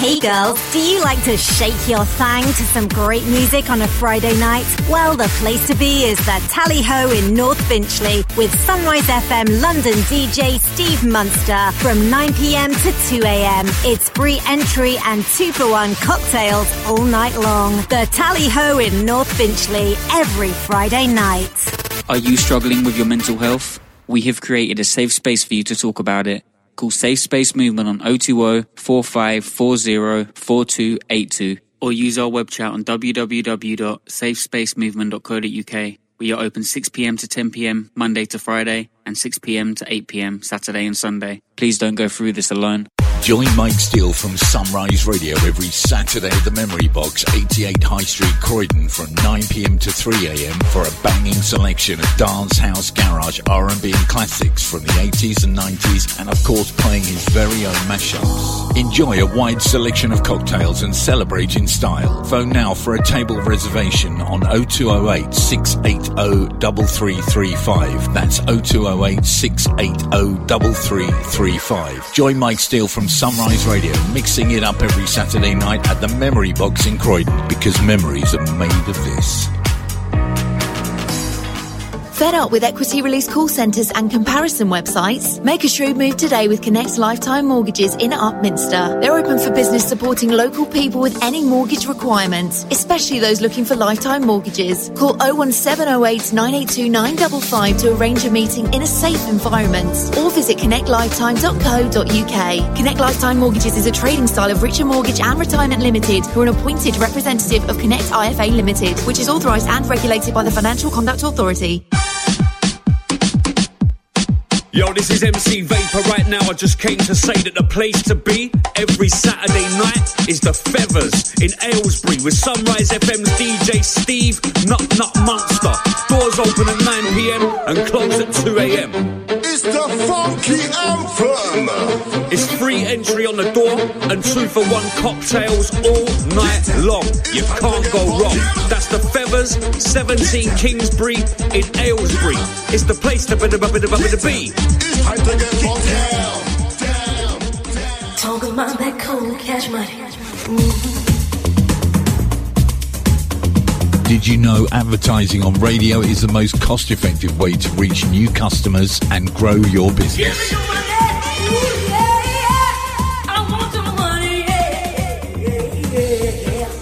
Hey girls, do you like to shake your thang to some great music on a Friday night? Well, the place to be is the Tally Ho in North Finchley with Sunrise FM London DJ Steve Munster from 9pm to 2am. It's free entry and two for one cocktails all night long. The Tally Ho in North Finchley every Friday night. Are you struggling with your mental health? We have created a safe space for you to talk about it. Call Safe Space Movement on 020 4540 4282 or use our web chat on www.safespacemovement.co.uk. We are open 6pm to 10pm Monday to Friday and 6pm to 8pm Saturday and Sunday. Please don't go through this alone. Join Mike Steel from Sunrise Radio every Saturday at the Memory Box, 88 High Street, Croydon, from 9pm to 3am for a banging selection of dance, house, garage, R&B and classics from the 80s and 90s, and of course playing his very own mashups. Enjoy a wide selection of cocktails and celebrate in style. Phone now for a table reservation on 0208 680 3335. That's 0208 680 3335. Join Mike Steel from Sunrise Radio, mixing it up every Saturday night at the Memory Box in Croydon because memories are made of this. Fed up with equity release call centres and comparison websites? Make a shrewd move today with Connect Lifetime Mortgages in Upminster. They're open for business supporting local people with any mortgage requirements, especially those looking for lifetime mortgages. Call 01708 982 955 to arrange a meeting in a safe environment or visit connectlifetime.co.uk. Connect Lifetime Mortgages is a trading style of Richer Mortgage and Retirement Limited, who are an appointed representative of Connect IFA Limited, which is authorised and regulated by the Financial Conduct Authority. Yo, this is MC Vapor right now. I just came to say that the place to be every Saturday night is the Feathers in Aylesbury with Sunrise FM's DJ Steve Nut Nut Monster. Doors open at 9 pm and close at 2 am. It's the funky anthem. It's free entry on the door and two for one cocktails all night long. You can't go wrong. That's the Feathers, 17 Kingsbury in Aylesbury. It's the place to be. Did you know advertising on radio is the most cost effective way to reach new customers and grow your business?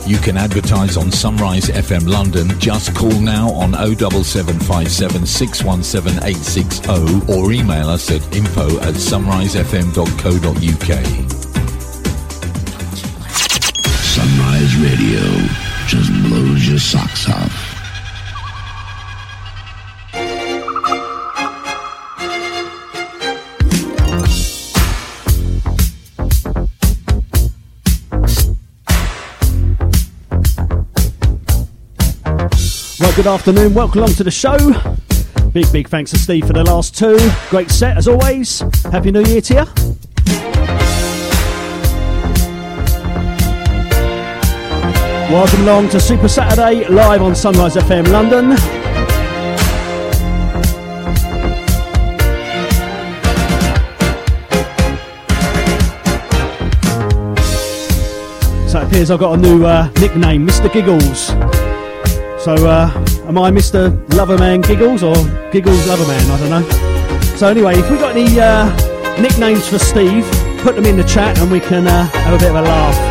You can advertise on Sunrise FM London. Just call now on 07757 617 860 or email us at info at sunrisefm.co.uk. Sunrise Radio just blows your socks off. Right, good afternoon. Welcome along to the show. Big, big thanks to Steve for the last two. Great set as always. Happy New Year to you. Welcome along to Super Saturday live on Sunrise FM London. So it appears I've got a new uh, nickname, Mr. Giggles. So, uh, am I Mr. Loverman Giggles or Giggles Loverman? I don't know. So, anyway, if we've got any uh, nicknames for Steve, put them in the chat and we can uh, have a bit of a laugh.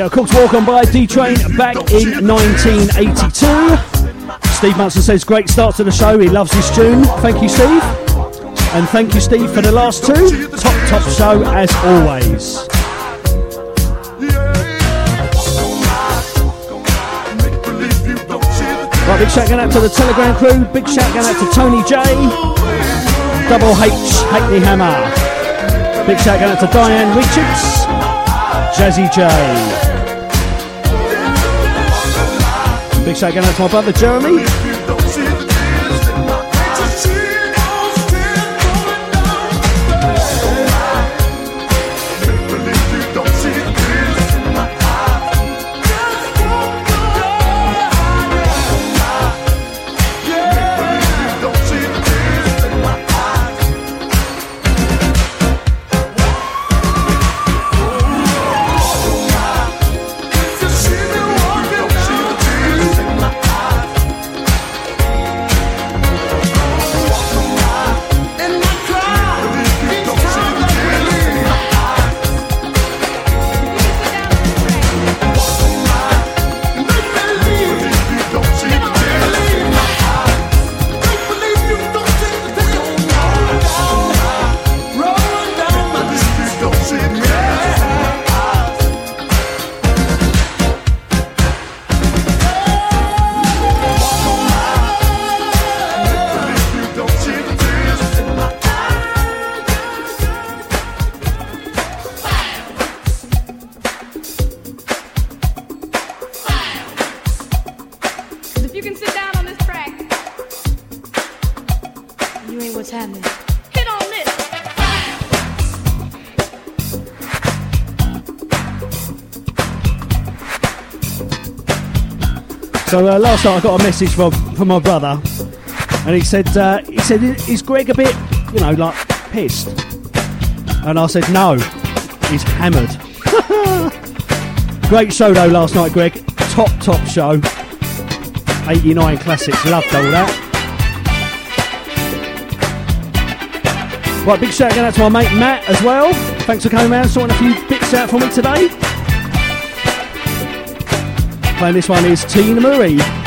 Go. Cook's Walk on by D Train back in 1982. Steve Munster says, great start to the show. He loves this tune. Thank you, Steve. And thank you, Steve, for the last two. Top, top show as always. Right, big shout going out to the Telegram crew. Big shout going out to Tony J. Double H Hackney Hammer. Big shout going out to Diane Richards. Jazzy J. Big shout going out to my brother Jeremy. Uh, last night I got a message from, from my brother, and he said uh, he said is Greg a bit you know like pissed? And I said no, he's hammered. Great show though last night, Greg. Top top show. 89 classics, loved all that. Right, big shout out to my mate Matt as well. Thanks for coming around, sorting a few bits out for me today. Playing this one is Teena Marie.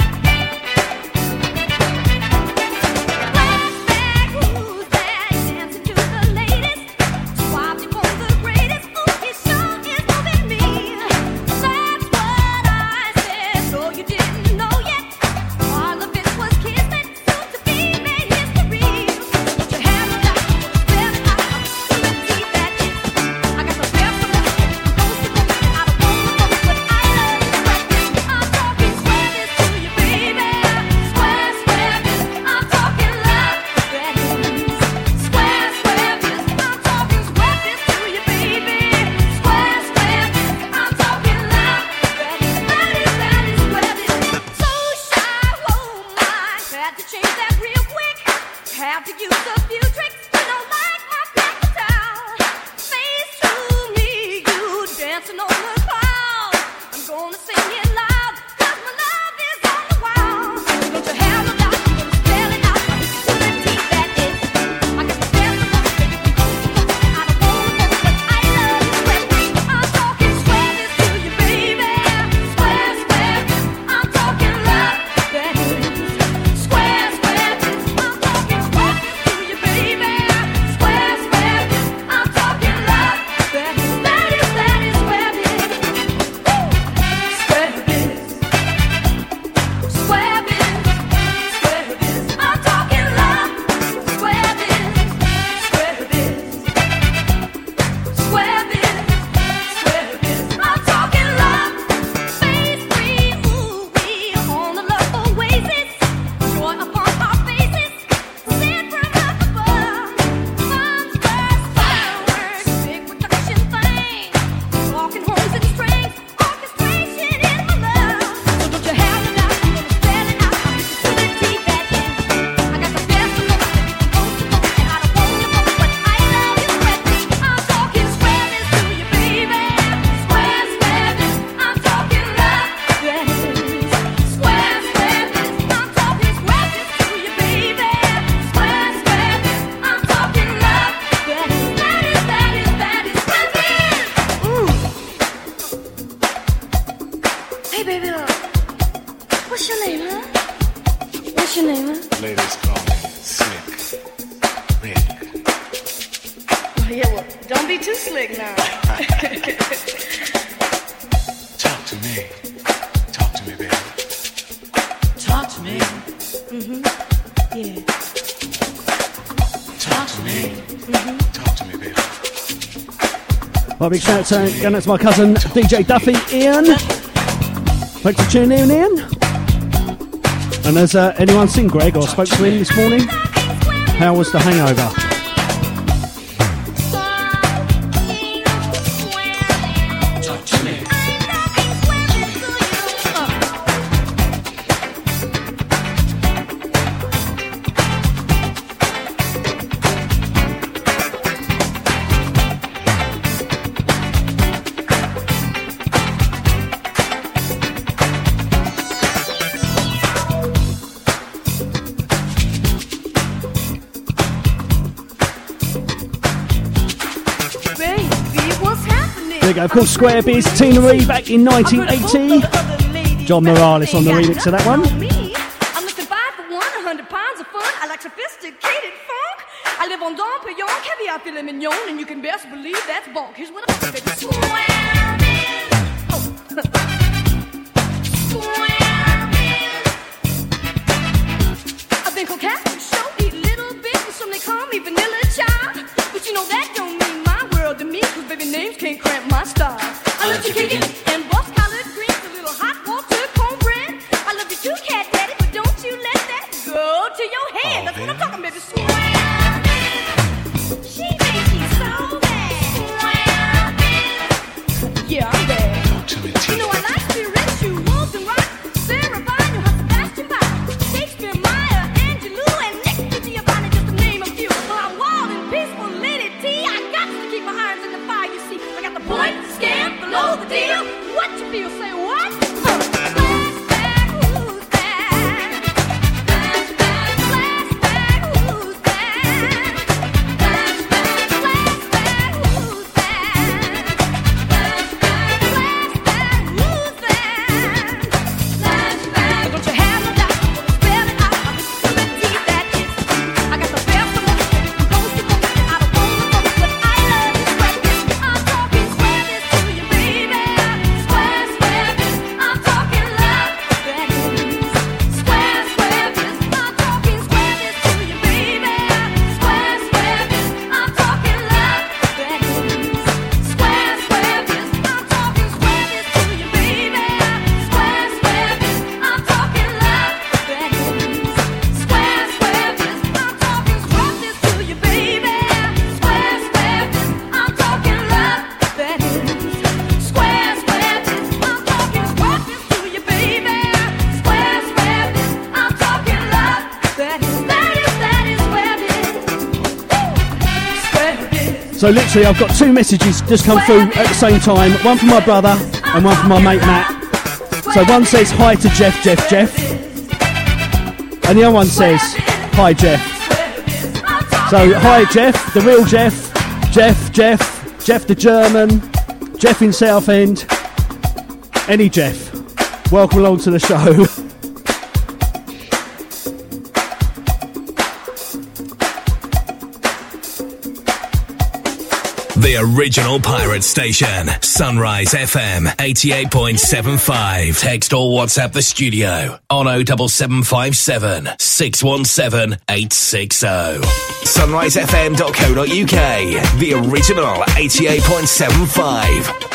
big shout out going out to my cousin DJ Duffy, Ian. Thanks for tuning in, Ian. And has uh, anyone seen Greg or spoke to him this morning? How was the hangover? Of course, Square Biz, Teena Marie back in 1980. John Morales on the remix of that one. Actually, I've got two messages just come through at the same time. One from my brother and one from my mate Matt. So one says hi to Jeff, Jeff, Jeff, and the other one says hi Jeff. So hi Jeff, the real Jeff, Jeff, Jeff, Jeff the German, Jeff in Southend, any Jeff. Welcome along to the show. original pirate station, Sunrise FM 88.75. Text or WhatsApp the studio on 07757 617 860. SunriseFM.co.uk, the original 88.75.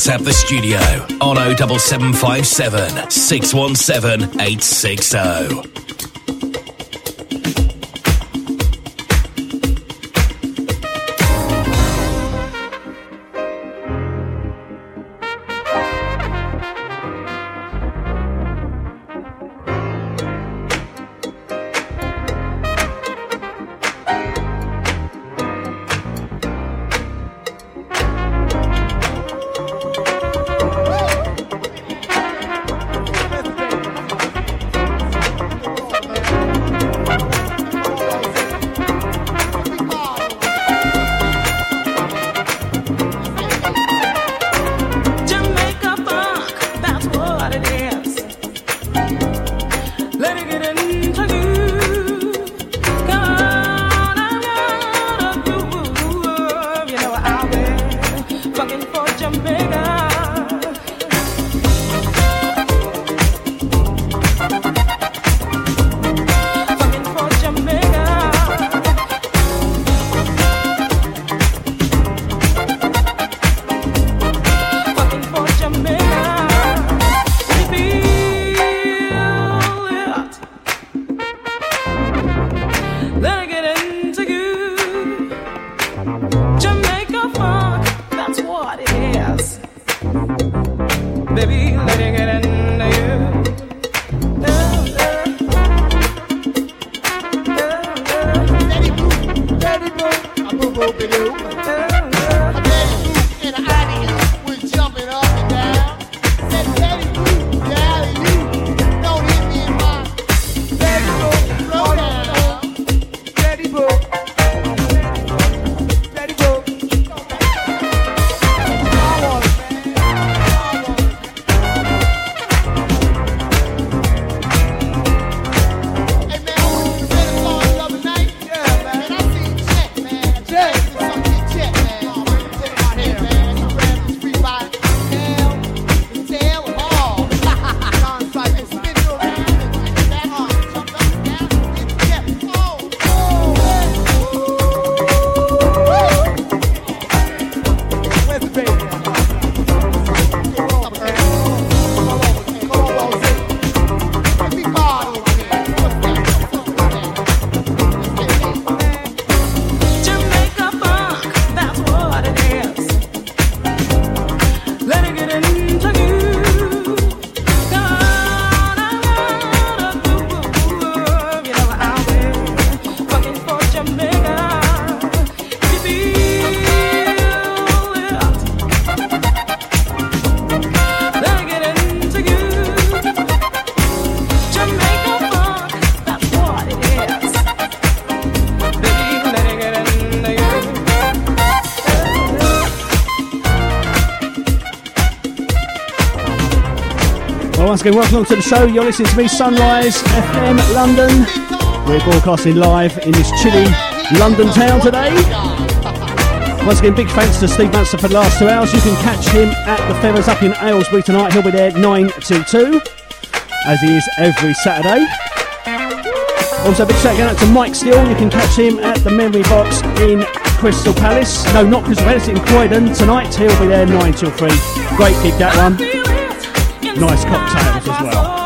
WhatsApp the studio on 07757 617 860. Welcome to the show. You're listening to me, Sunrise FM London. We're broadcasting live in this chilly London town today. Once again, big thanks to Steve Munster for the last two hours. You can catch him at the Feathers up in Aylesbury tonight. He'll be there 9 till 2, as he is every Saturday. Also, big shout out to Mike Steel. You can catch him at the Memory Box in Crystal Palace. No, not Crystal Palace, in Croydon tonight. He'll be there 9 till 3. Great gig, that one. Nice cocktails as well.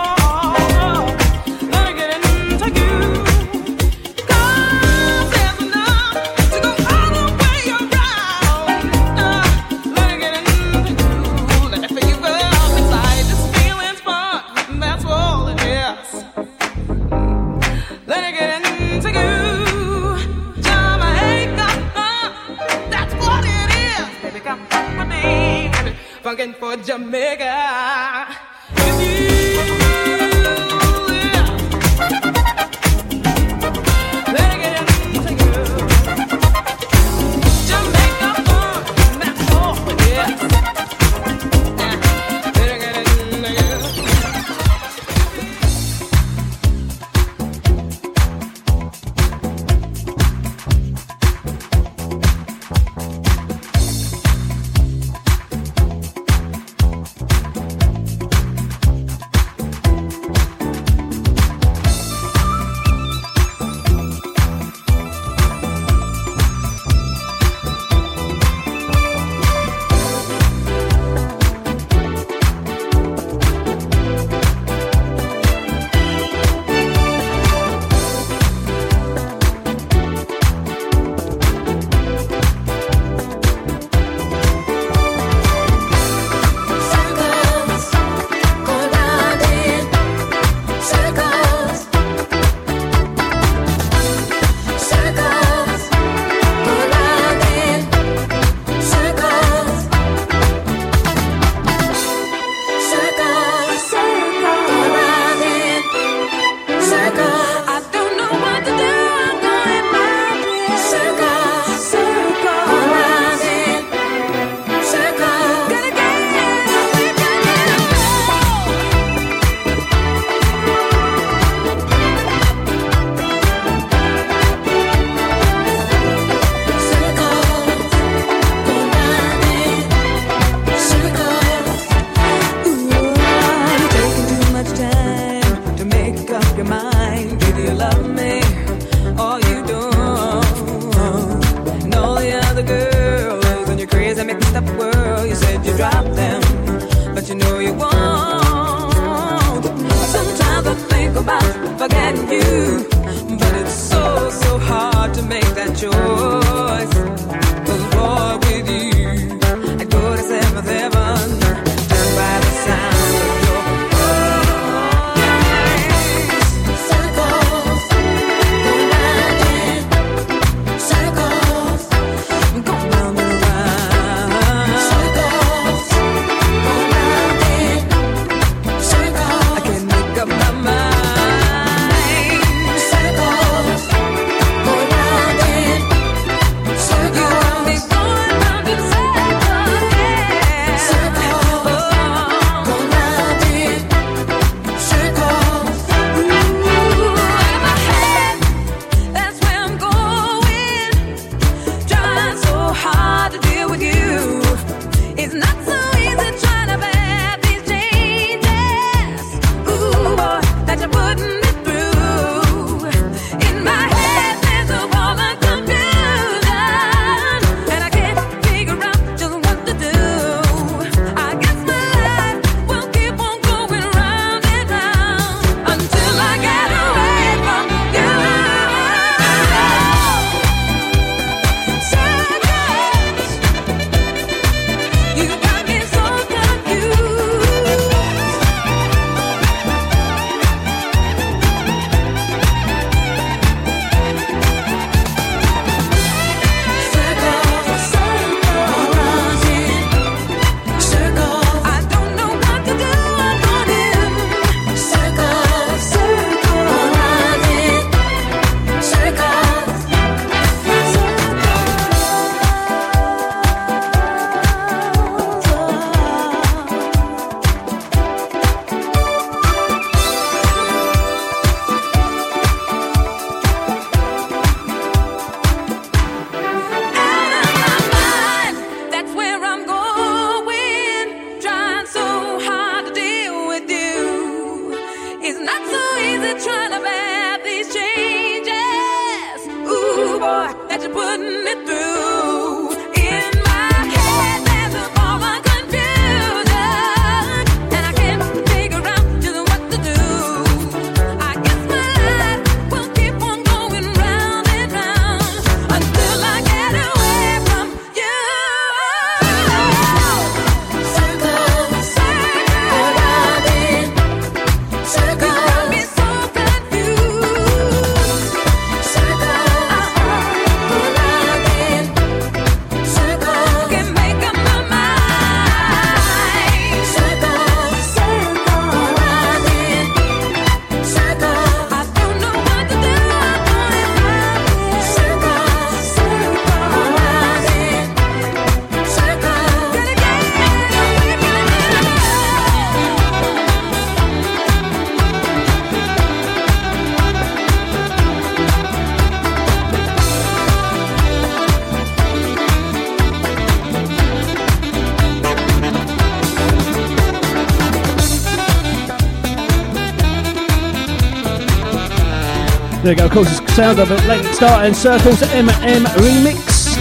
There you go, of course, it's the sound of Atlantic Starr and Circles MM remix.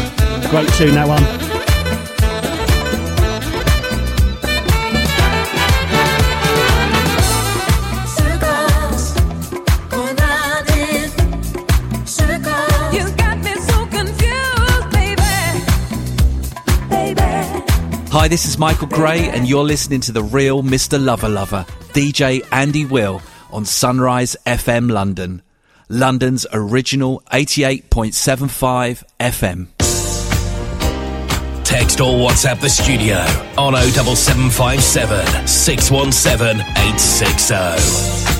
Great tune, that one. Circles, going round in circles. You got me so confused, baby, baby. Hi, this is Michael Gray, and you're listening to the real Mr. Lover Lover, DJ Andy Will, on Sunrise FM London, London's original 88.75 FM. Text or WhatsApp the studio on 07757 617 860.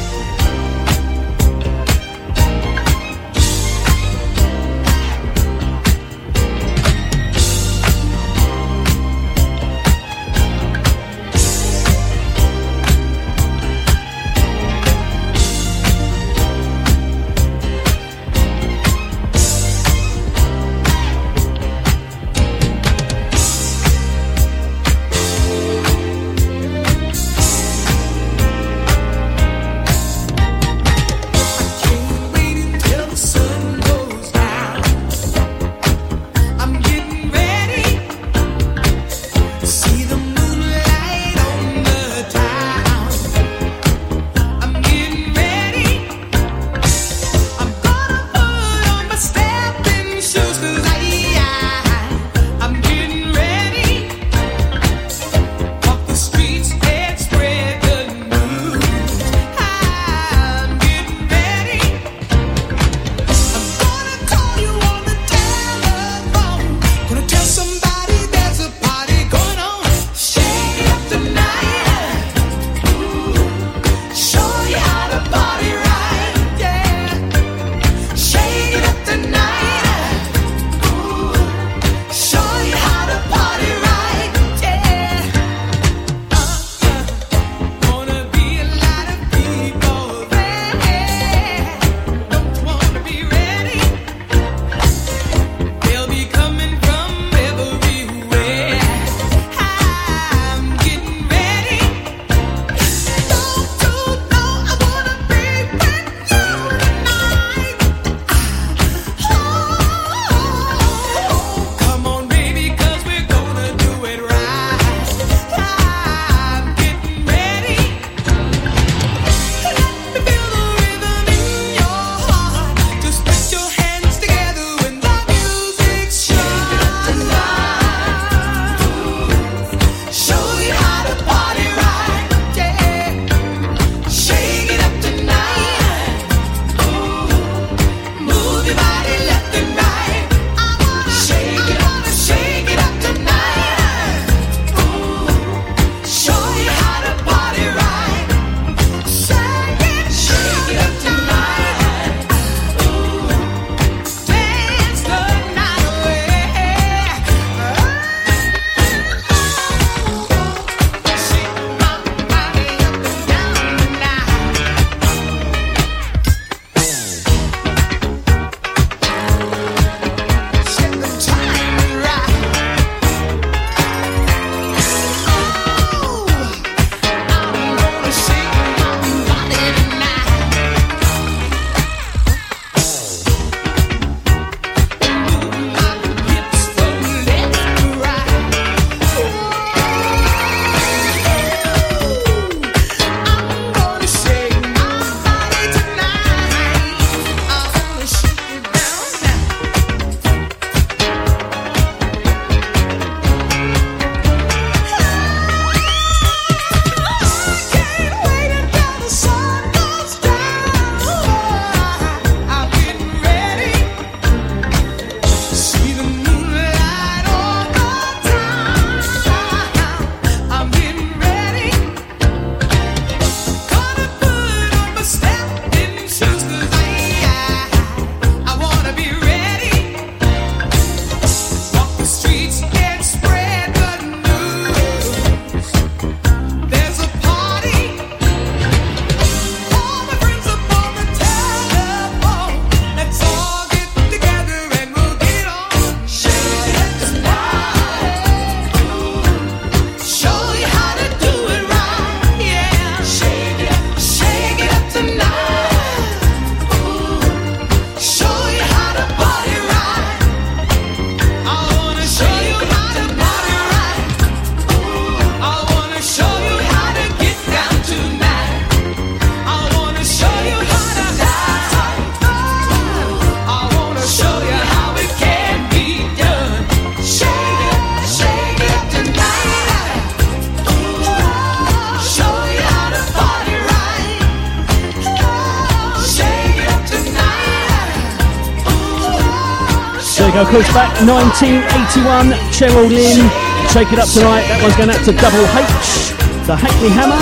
1981. Cheryl Lynn, Shake It Up Tonight. That one's going out to Double H, the Hackney Hammer.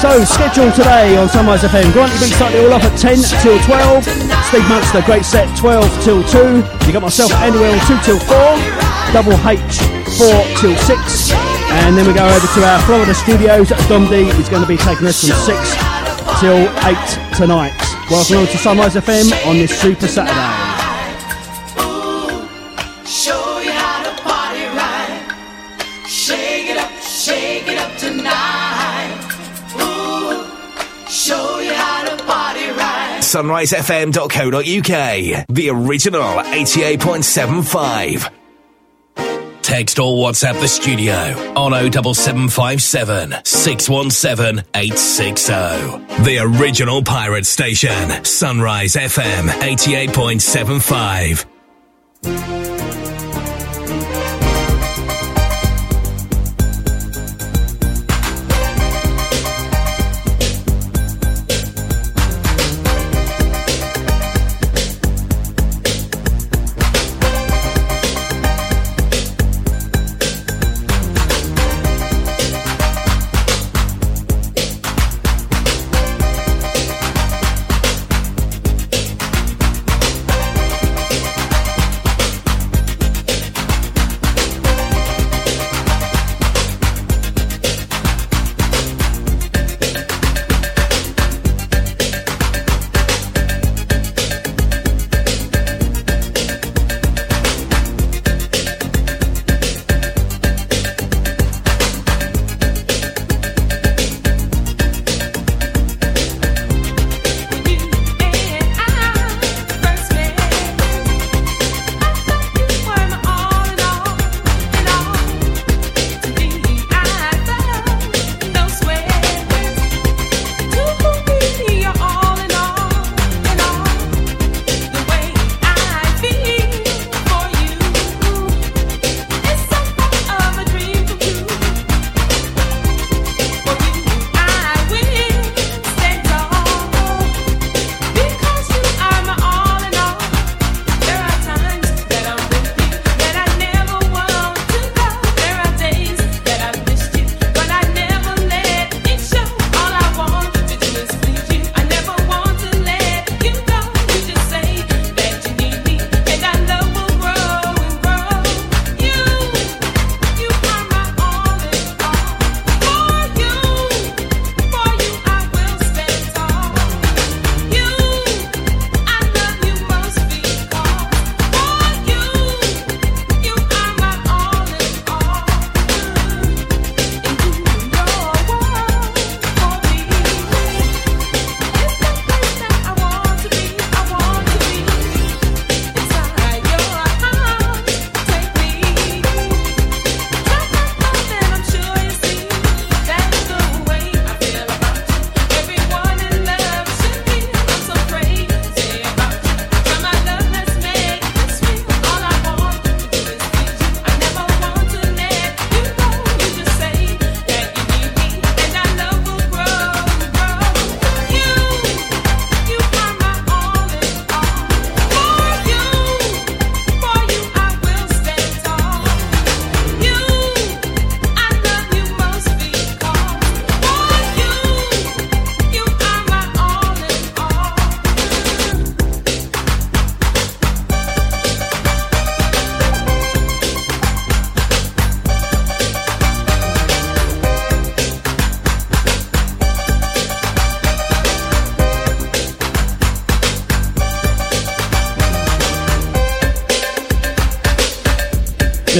So, schedule today on Sunrise FM. Granty B starting it all off at 10 till 12. Steve Munster, great set, 12 till 2. You got myself, Will, 2 till 4. Double H, 4 till 6. And then we go over to our Florida studios. Dom D is going to be taking us from 6 till 8 tonight. Welcome on to Sunrise FM on this Super Saturday. sunrisefm.co.uk. The original 88.75. Text or WhatsApp the studio on 07757 617 860. The original pirate station, Sunrise FM 88.75.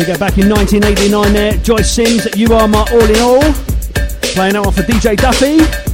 Go, back in 1989 there. Joyce Sims, You Are My All in All. Playing out for DJ Duffy.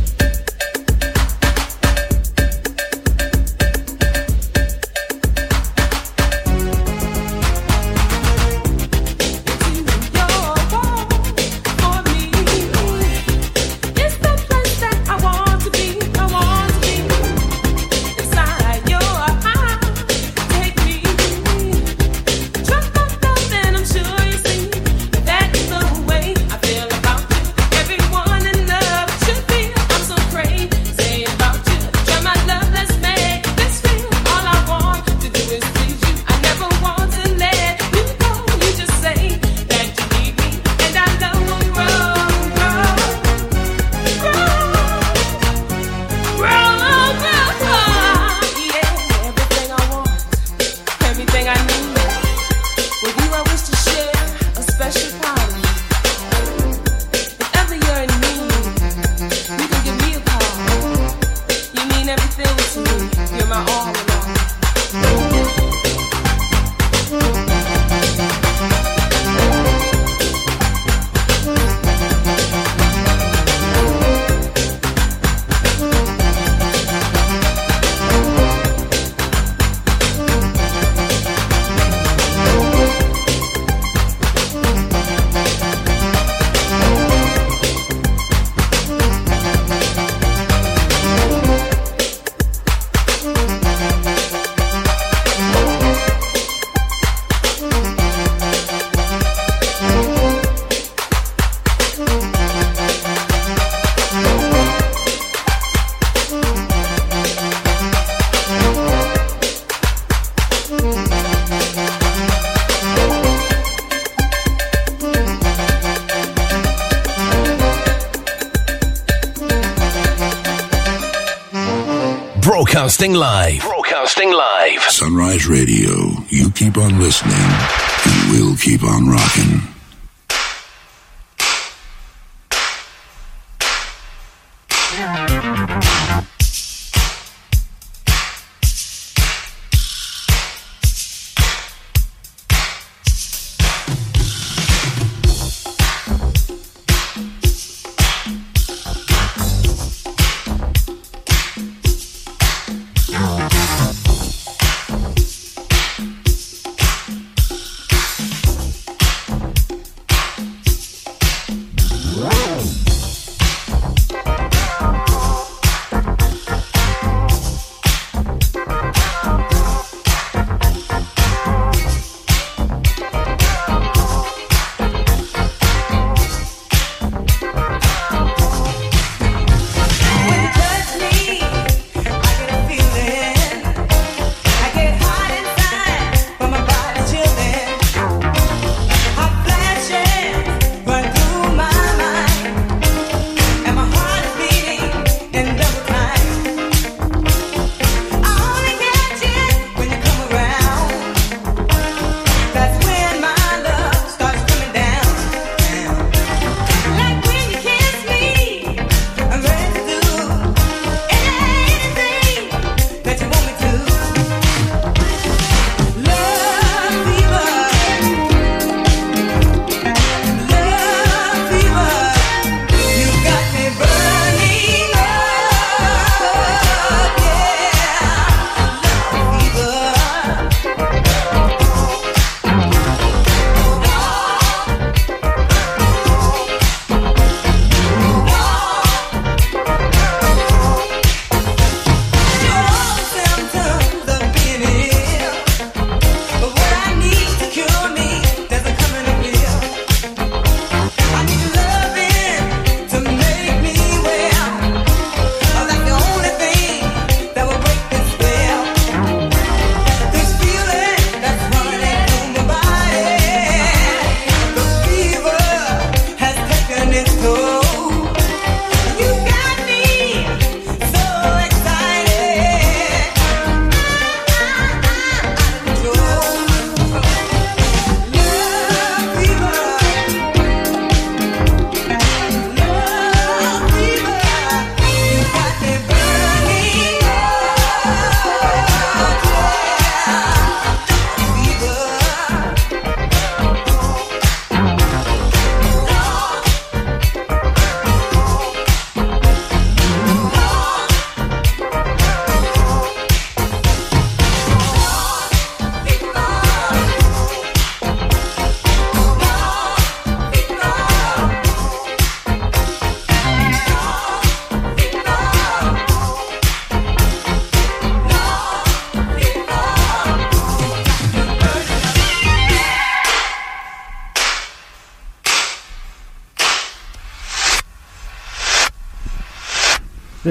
Broadcasting live. Broadcasting live. Sunrise Radio. You keep on listening, and we'll keep on rocking.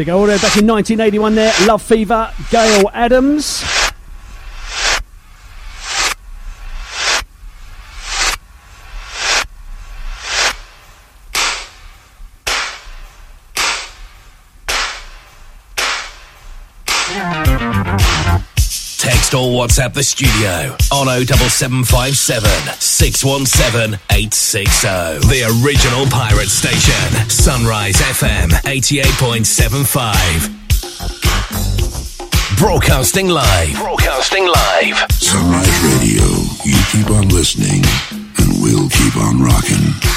There you go, all the way back in 1981 there. Love Fever, Gayle Adams. Text or WhatsApp the studio on 07757 617 860. The original pirate station, Sunrise FM 88.75. Broadcasting live. Broadcasting live. Sunrise Radio. You keep on listening, and we'll keep on rocking.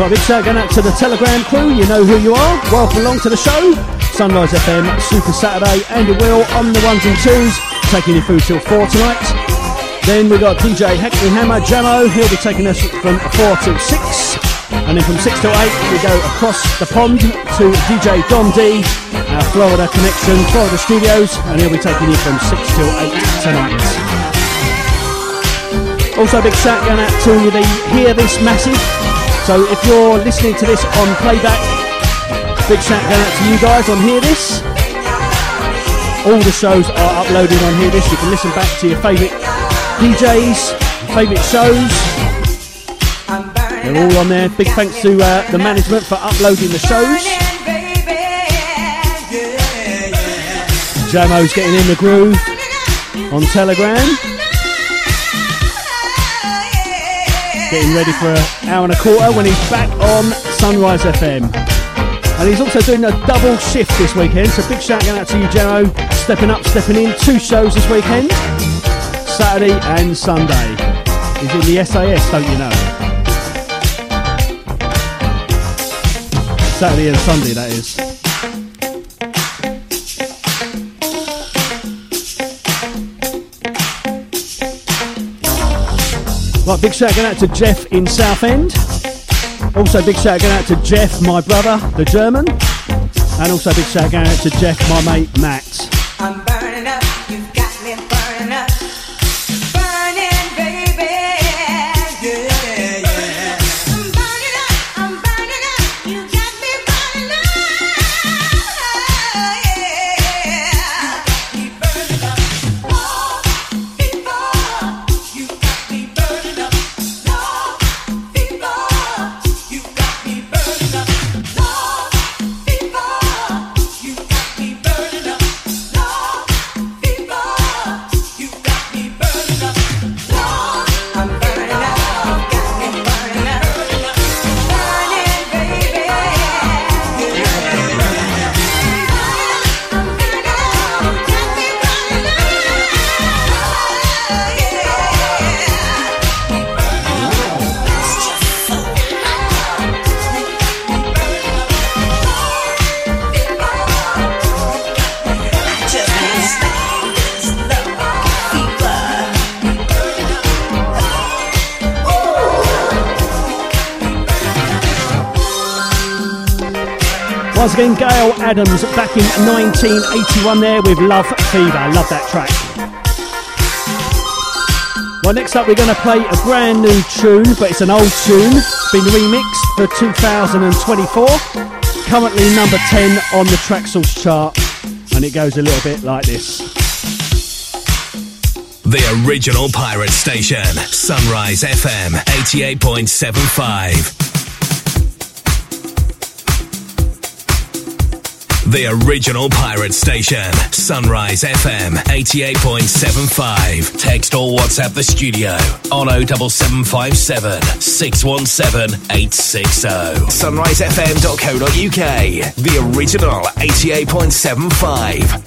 Right, big shout going out to the Telegram crew. You know who you are. Welcome along to the show. Sunrise FM, Super Saturday. Andy Will on the ones and twos, taking you through till four tonight. Then we got DJ Hackney Hammer Jamo. He'll be taking us from four till six. And then from six till eight, we go across the pond to DJ Don D, our Florida connection, Florida studios, and he'll be taking you from six till eight tonight. Also, big shout going out to the Hear This Massive. So if you're listening to this on playback, big shout out to you guys on Hear This. All the shows are uploaded on Hear This. You can listen back to your favourite DJs, favourite shows. They're all on there. Big thanks to uh, the management for uploading the shows. Jamo's getting in the groove on Telegram. Getting ready for an hour and a quarter when he's back on Sunrise FM. And he's also doing a double shift this weekend, so big shout out to you, Jamo. Stepping up, stepping in. Two shows this weekend Saturday and Sunday. He's in the SAS, don't you know? Saturday and Sunday, that is. Right, big shout going out to Jeff in Southend. Also, big shout going out to Jeff, my brother, the German. And also, big shout going out to Jeff, my mate, Matt. Again, Gayle Adams back in 1981 there with Love Fever. Love that track. Well, next up, we're going to play a brand new tune, but it's an old tune. Been remixed for 2024. Currently number 10 on the Traxsource chart, and it goes a little bit like this. The original pirate station, Sunrise FM 88.75. The original pirate station, Sunrise FM 88.75. Text or WhatsApp the studio on 07757 617 860. SunriseFM.co.uk. The original 88.75.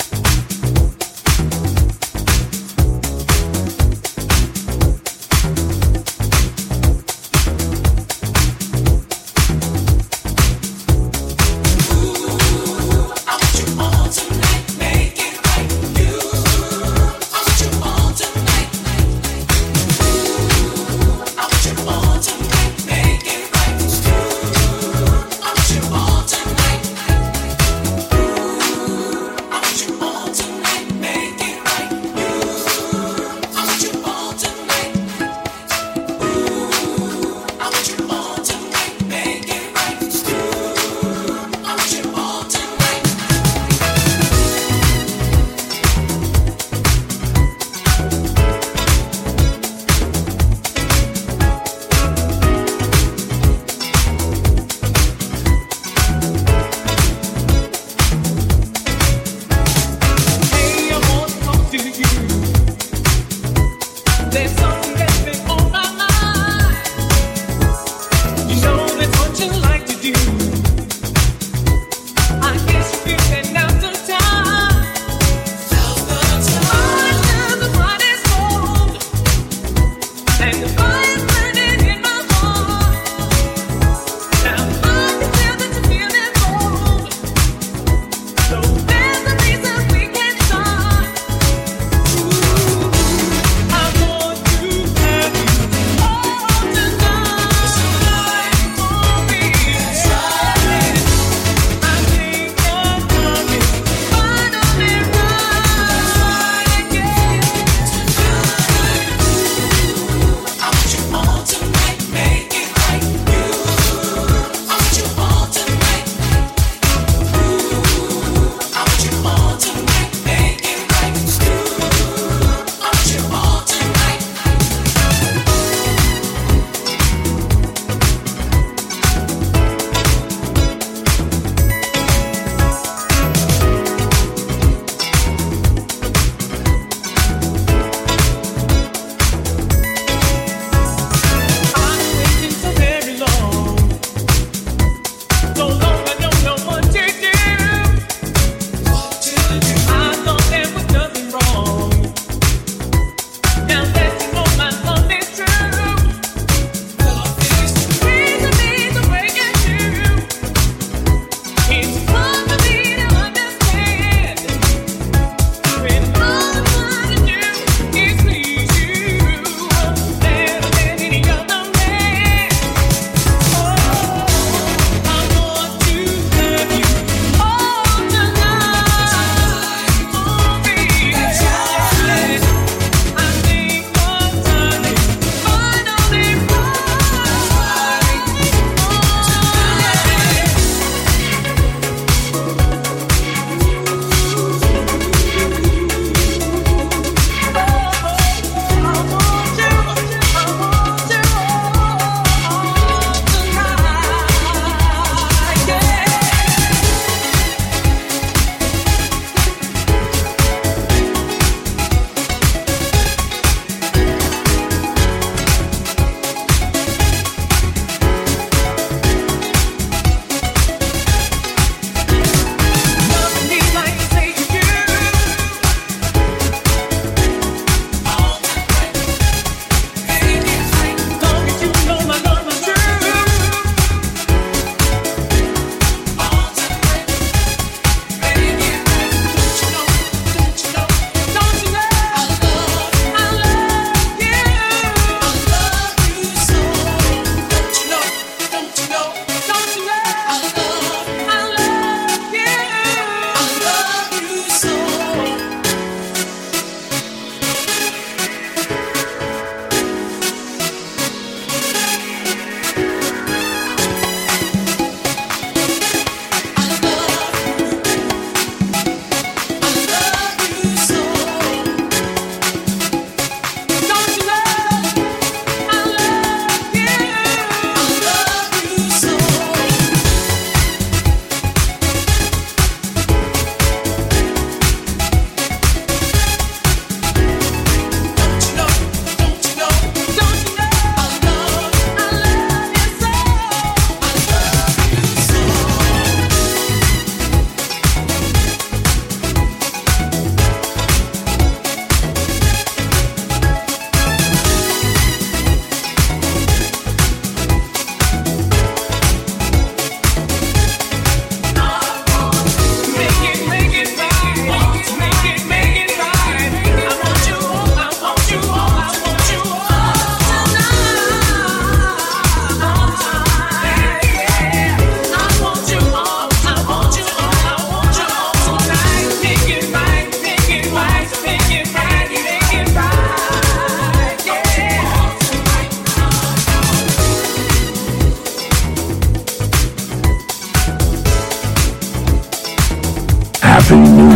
free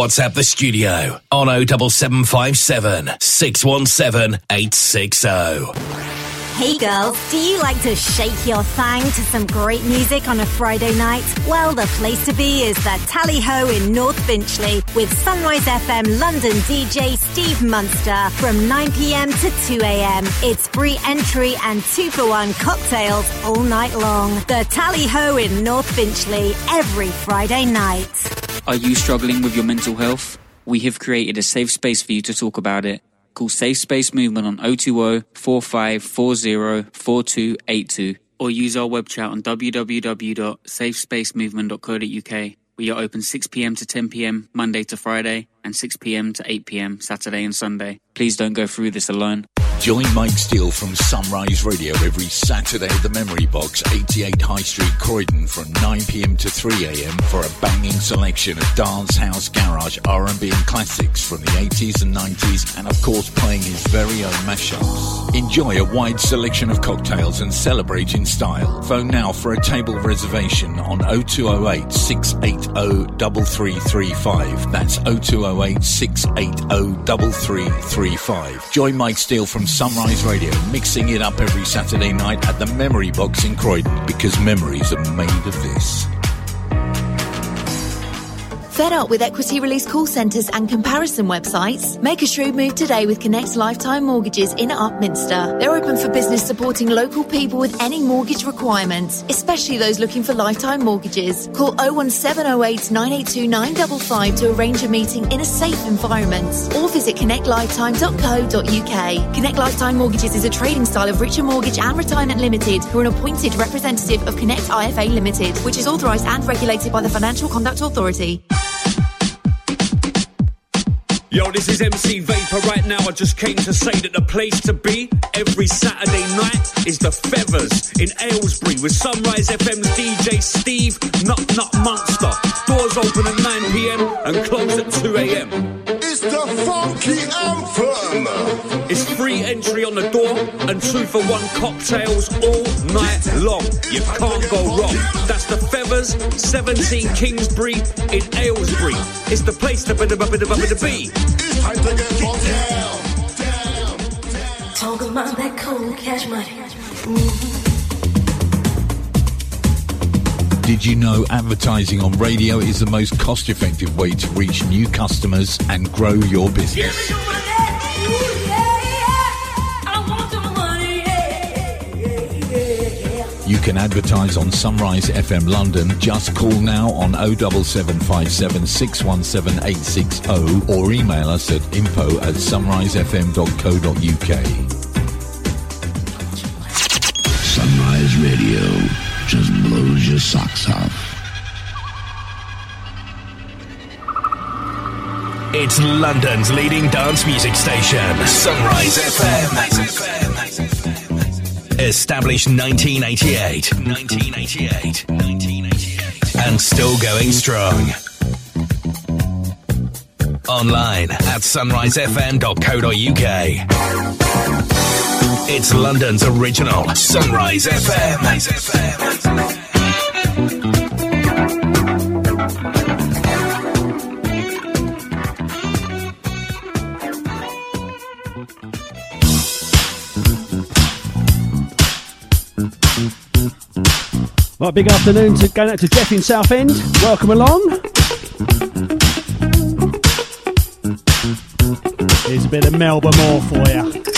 WhatsApp the studio on 07757 617 860. Hey girls, do you like to shake your thang to some great music on a Friday night? Well, the place to be is the Tally Ho in North Finchley with Sunrise FM London DJ Steve Munster from 9pm to 2am. It's free entry and two for one cocktails all night long. The Tally Ho in North Finchley every Friday night. Are you struggling with your mental health? We have created a safe space for you to talk about it. Call Safe Space Movement on 020 4540 4282 or use our web chat on www.safespacemovement.co.uk. We are open 6pm to 10pm Monday to Friday and 6pm to 8pm Saturday and Sunday. Please don't go through this alone. Join Mike Steel from Sunrise Radio every Saturday at the Memory Box, 88 High Street, Croydon, from 9pm to 3am for a banging selection of dance, house, garage, R&B and classics from the 80s and 90s, and of course playing his very own mashups. Enjoy a wide selection of cocktails and celebrate in style. Phone now for a table reservation on 0208 680 3335. That's 0208 680 3335. Join Mike Steel from Sunrise Radio, mixing it up every Saturday night at the Memory Box in Croydon because memories are made of this. Fed up with equity release call centres and comparison websites? Make a shrewd move today with Connect Lifetime Mortgages in Upminster. They're open for business supporting local people with any mortgage requirements, especially those looking for lifetime mortgages. Call 01708 982 955 to arrange a meeting in a safe environment or visit connectlifetime.co.uk. Connect Lifetime Mortgages is a trading style of Richer Mortgage and Retirement Limited, who are an appointed representative of Connect IFA Limited, which is authorised and regulated by the Financial Conduct Authority. Yo, this is MC Vapor right now. I just came to say that the place to be every Saturday night is the Feathers in Aylesbury with Sunrise FM's DJ Steve Nut Nut Munster. Doors open at 9 pm and close at 2 am. It's the funky anthem. It's free entry on the door and two for one cocktails all night long. You can't go wrong. That's the Feathers, 17 Kingsbury in Aylesbury. It's the place to be. Talk about that cold cash money. Did you know advertising on radio is the most cost effective way to reach new customers and grow your business? You can advertise on Sunrise FM London. Just call now on 07757 617 860 or email us at info at sunrisefm.co.uk. socks off. It's London's leading dance music station, Sunrise FM. Established 1988. 1988. 1988. And still going strong. Online at sunrisefm.co.uk. It's London's original Sunrise FM. Right, big afternoon to going out to Jeff in Southend. Welcome along. Here's a bit of Melba Moore for you.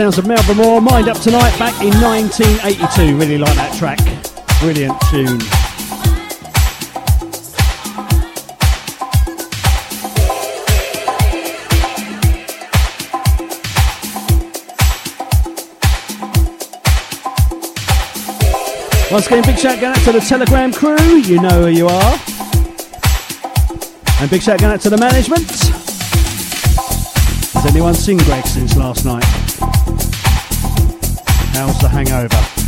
sounds of Melba Moore. Mind Up Tonight back in 1982. Really like that track. Brilliant tune. Once again, big shout going out to the Telegram crew. You know who you are. And big shout going out to the management. Has anyone seen Greg since last night? House The Hangover.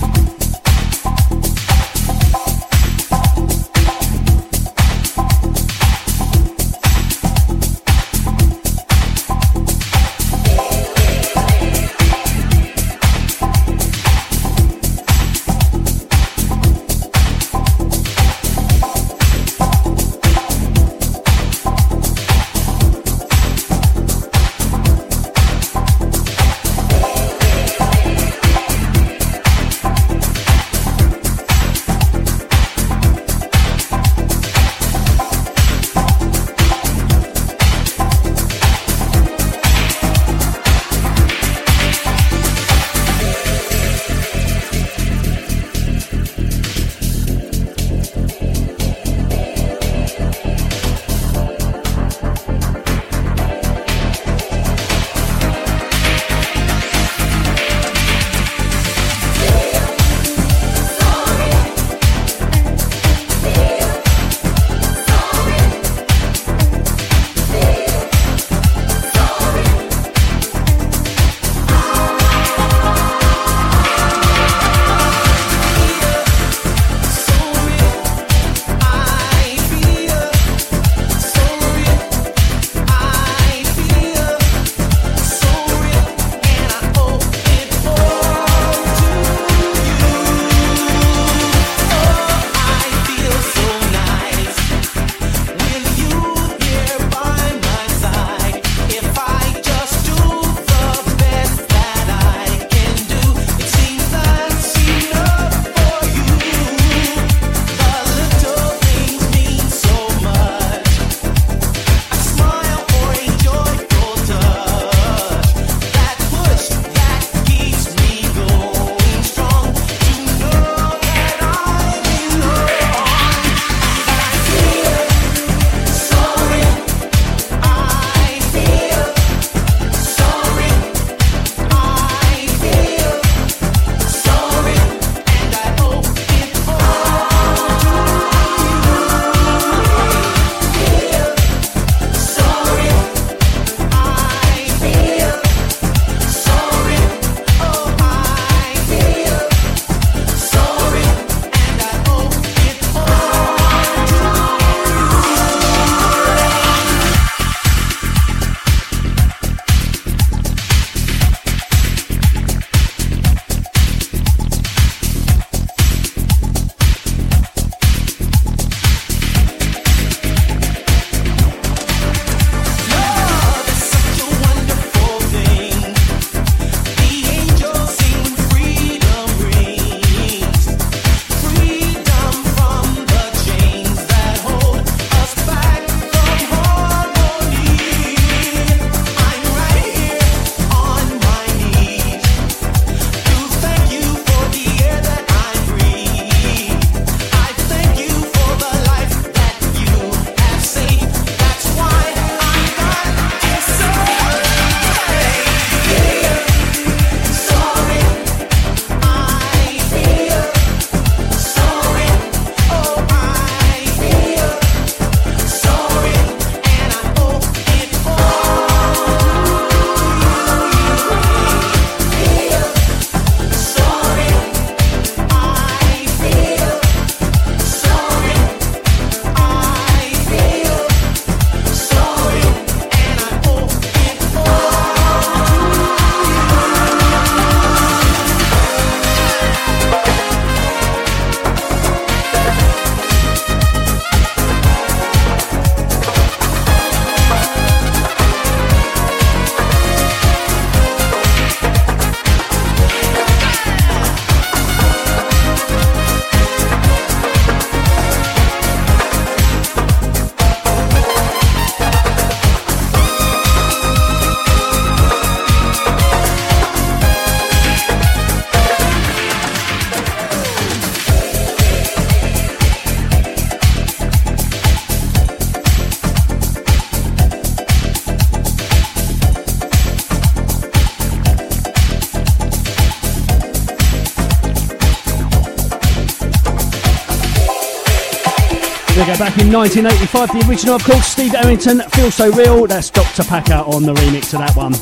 Back in 1985, the original, of course, Steve Arrington, Feel So Real. That's Dr. Packer on the remix of that one.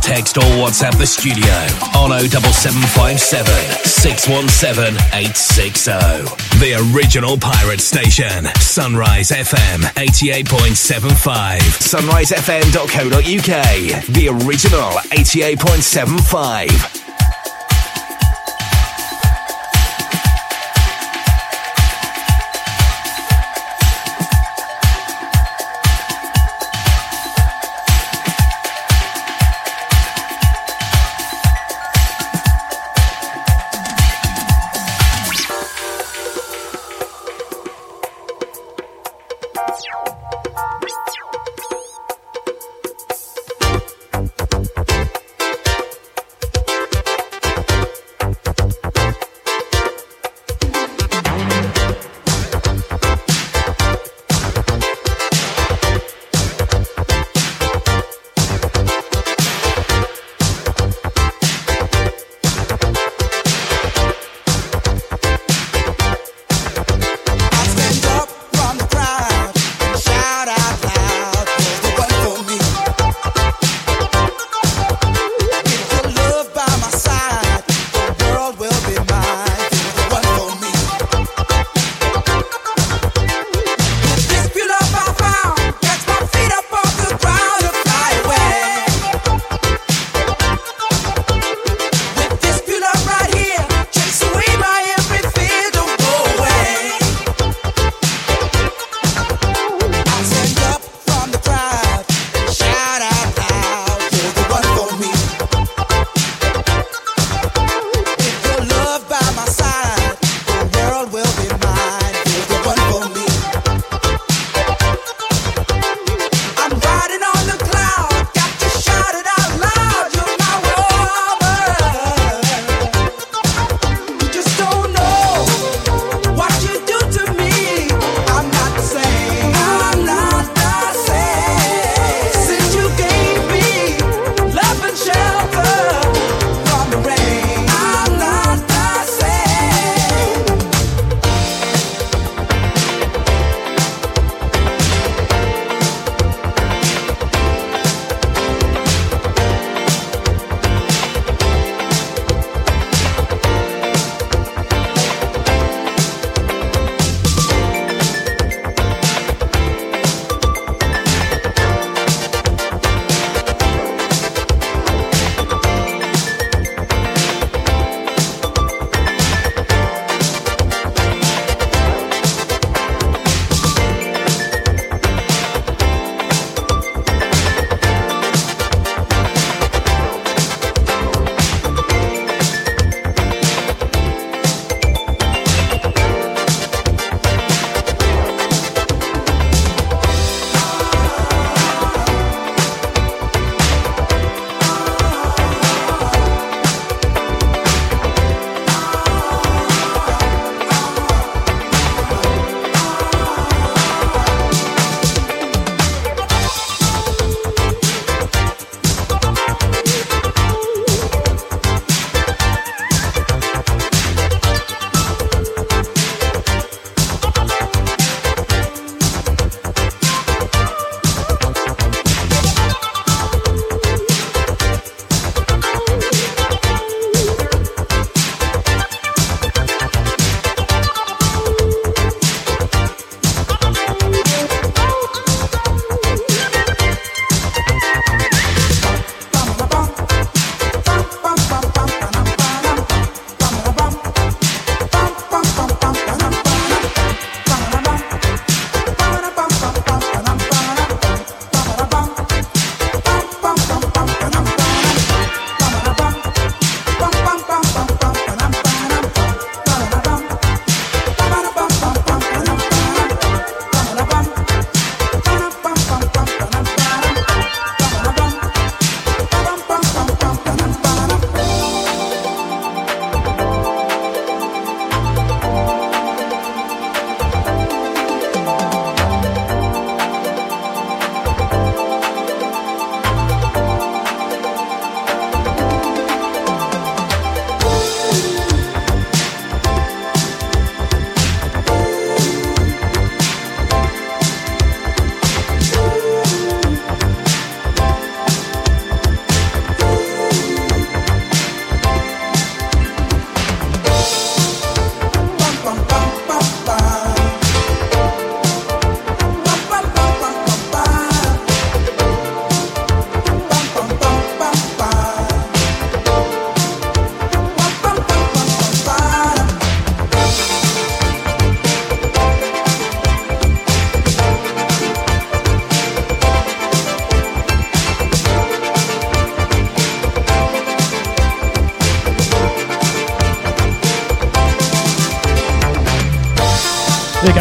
Text or WhatsApp the studio on 07757 617 860. The original pirate station, Sunrise FM 88.75. SunriseFM.co.uk. The original 88.75.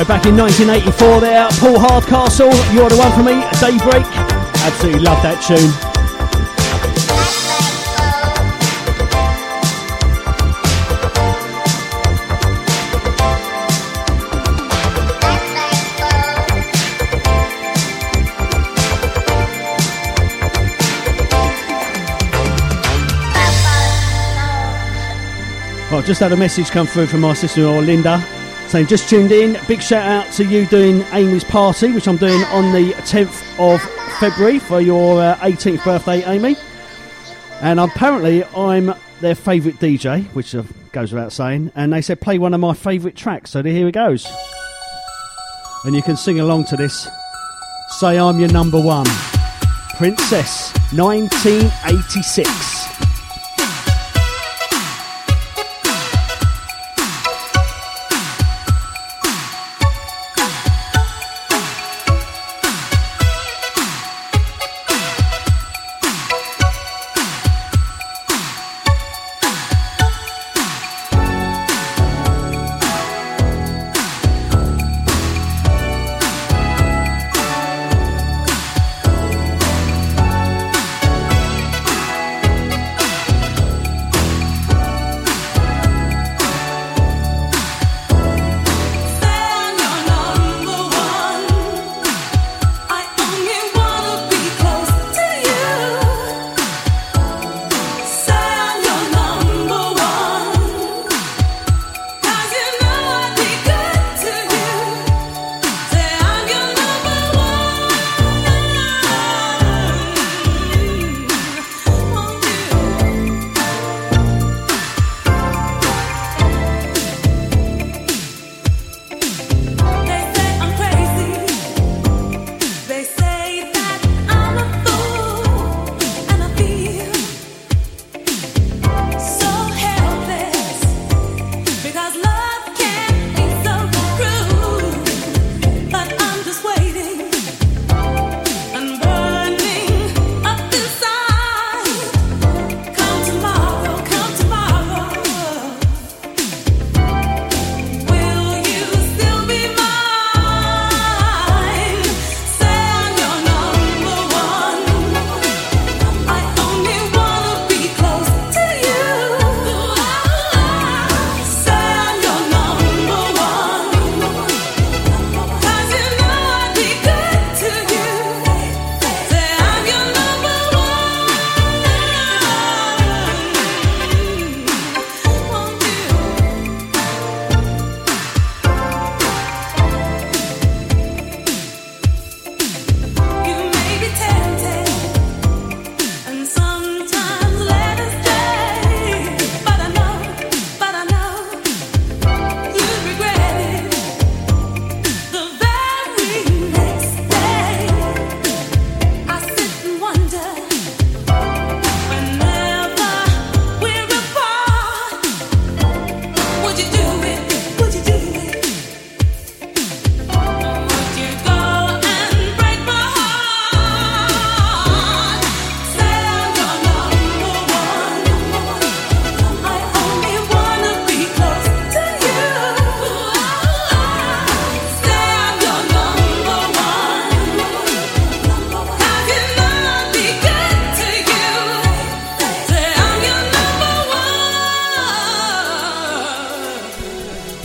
back in 1984 there, Paul Hardcastle, You're the One for Me, Daybreak. Absolutely love that tune. Well, I've just had a message come through from my sister-in-law Linda saying just tuned in. Big shout out to you doing Amy's party, which I'm doing on the 10th of February for your uh, 18th birthday, Amy. And apparently I'm their favourite DJ, which uh, goes without saying. And they said play one of my favourite tracks, so here it goes. And you can sing along to this. Say I'm your number one. Princess, 1986.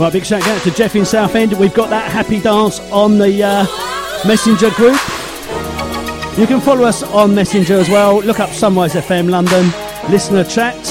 Right, big shout out to Jeff in Southend. We've got that happy dance on the uh, Messenger group. You can follow us on Messenger as well. Look up Sunrise FM London, listener chat.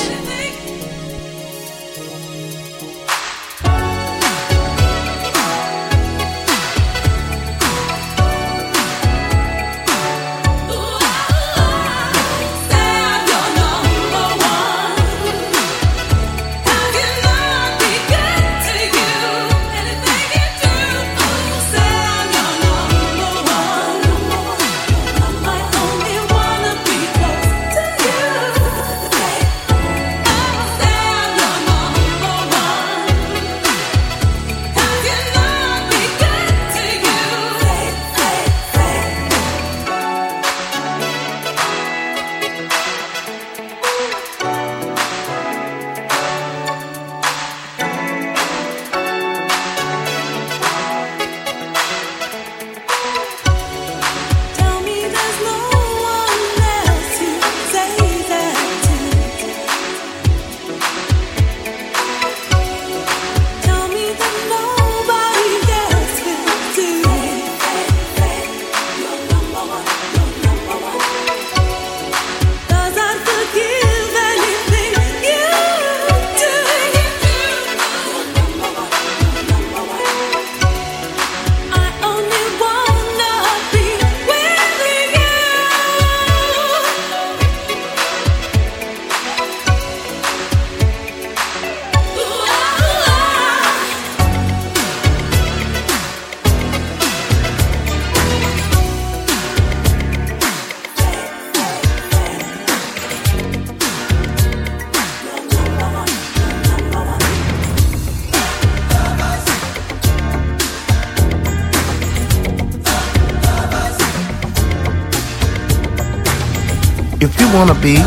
Want to be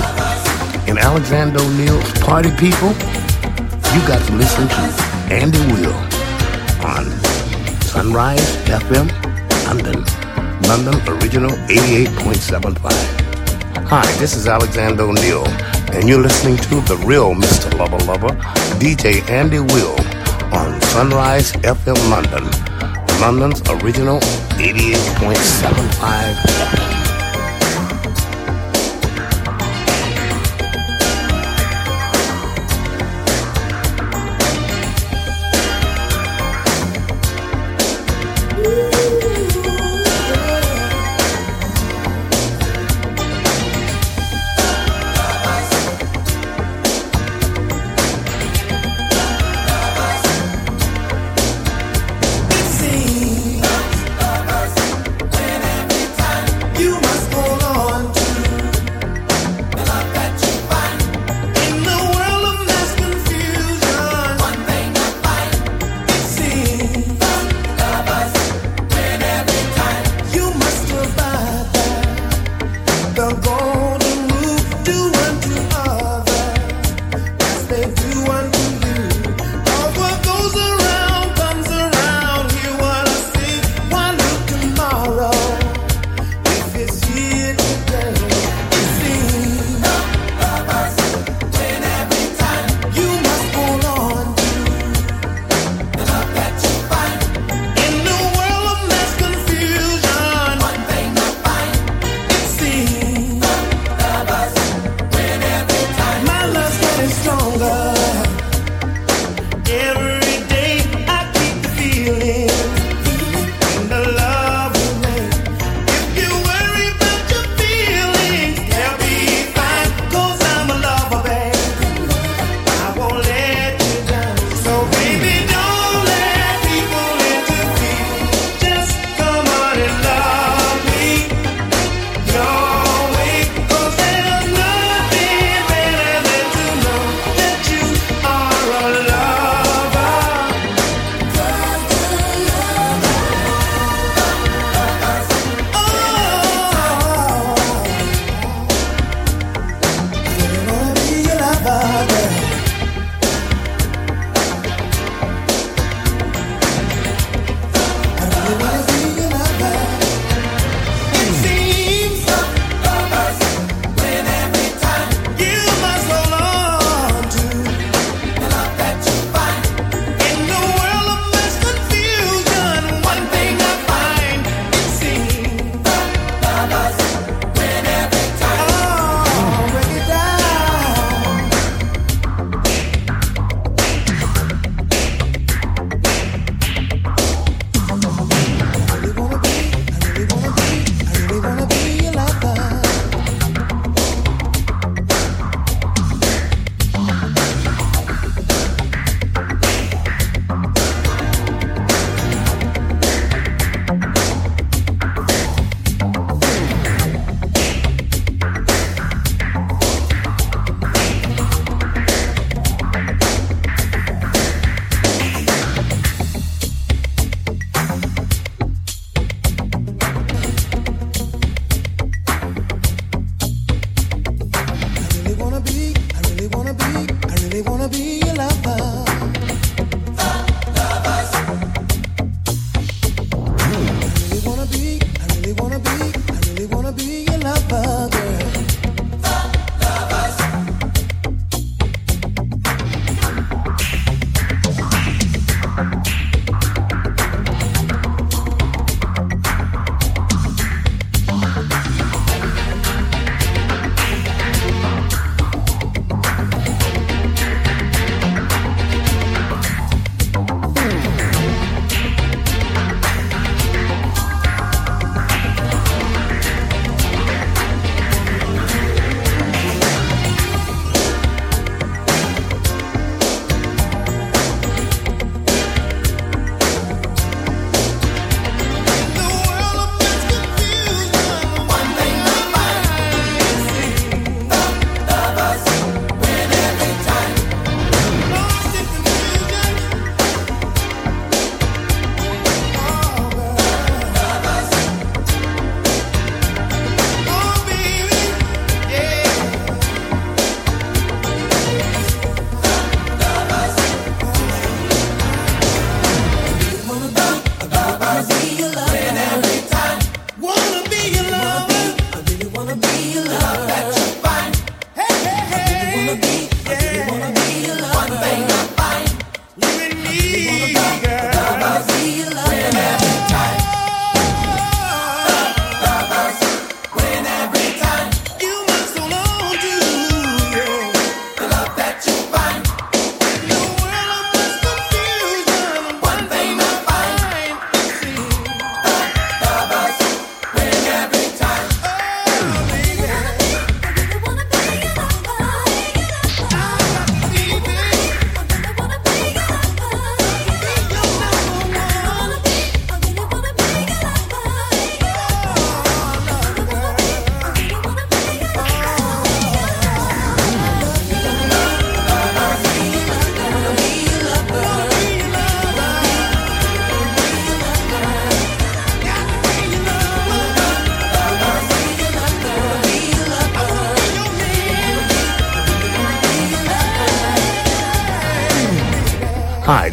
in Alexander O'Neal's party people, you got to listen to Andy Will on Sunrise FM, London. London Original 88.75. Hi, this is Alexander O'Neal, and you're listening to the real Mr. Lover Lover, DJ Andy Will, on Sunrise FM London, London's original 88.75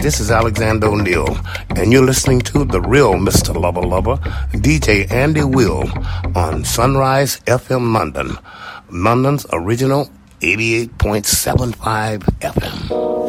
this is Alexander O'Neal, and you're listening to the real Mr. Lover Lover, DJ Andy Will, on Sunrise FM London, London's original 88.75 FM.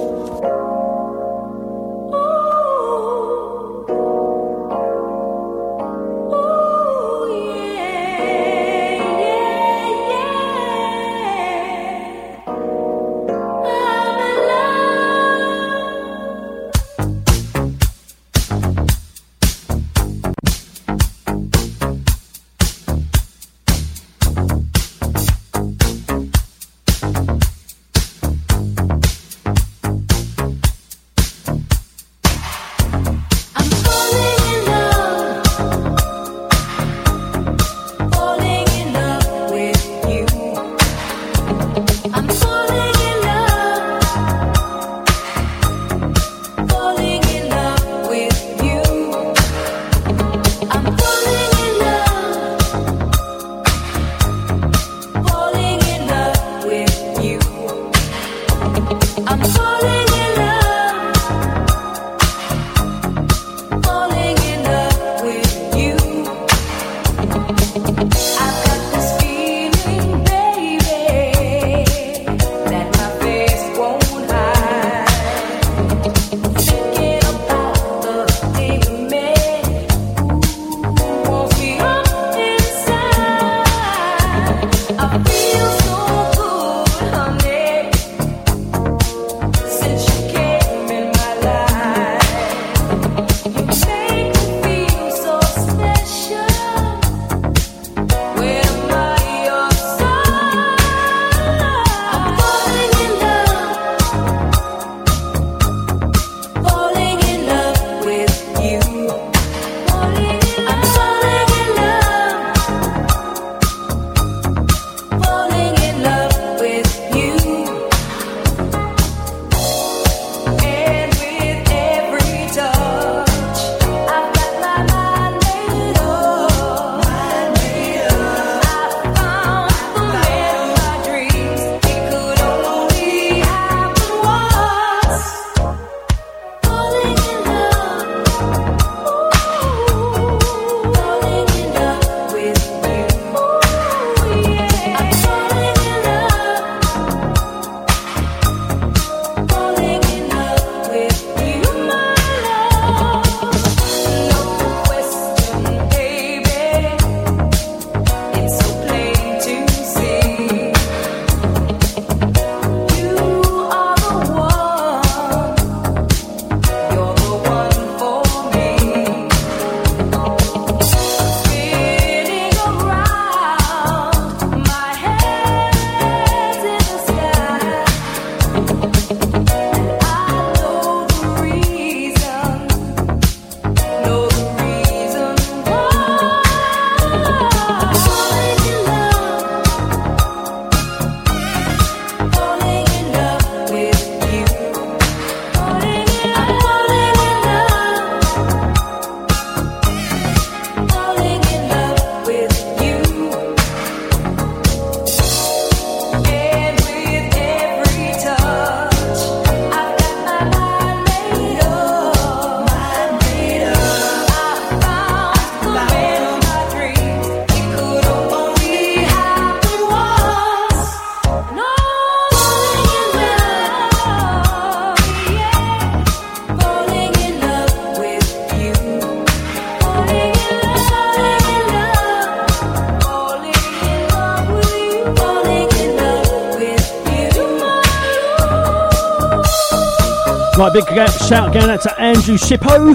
Right, big shout going out to Andrew Shippo.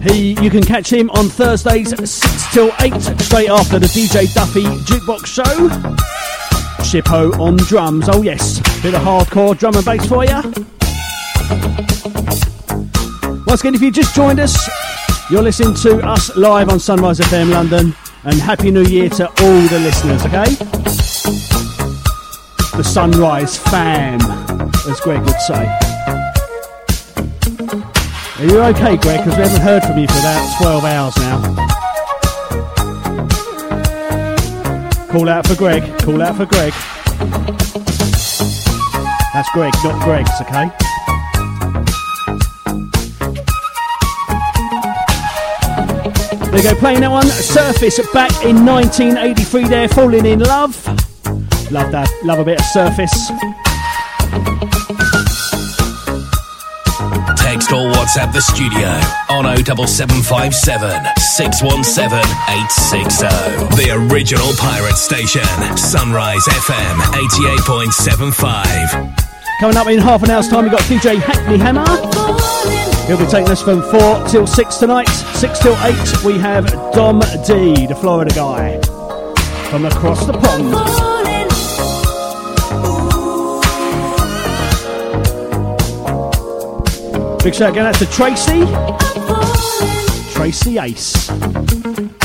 He, you can catch him on Thursdays six till eight, straight after the DJ Duffy Jukebox Show. Shippo on drums. Oh yes, bit of hardcore drum and bass for you. Once again, if you just joined us, you're listening to us live on Sunrise FM London, and Happy New Year to all the listeners. Okay, the Sunrise fam, as Greg would say. Are you okay, Greg? Because we haven't heard from you for about 12 hours now. Call out for Greg. Call out for Greg. That's Greg, not Greg's, okay? There we go, playing that one. Surface back in 1983 there, falling in love. Love that. Love a bit of surface. WhatsApp the studio on 07757 617 860. The original pirate station, Sunrise FM 88.75. Coming up in half an hour's time, we've got DJ Hackney Hammer. He'll be taking us from 4 till 6 tonight. 6 till 8, we have Dom D, the Florida guy, from across the pond. Big shout going out to Tracy. Tracy Ace.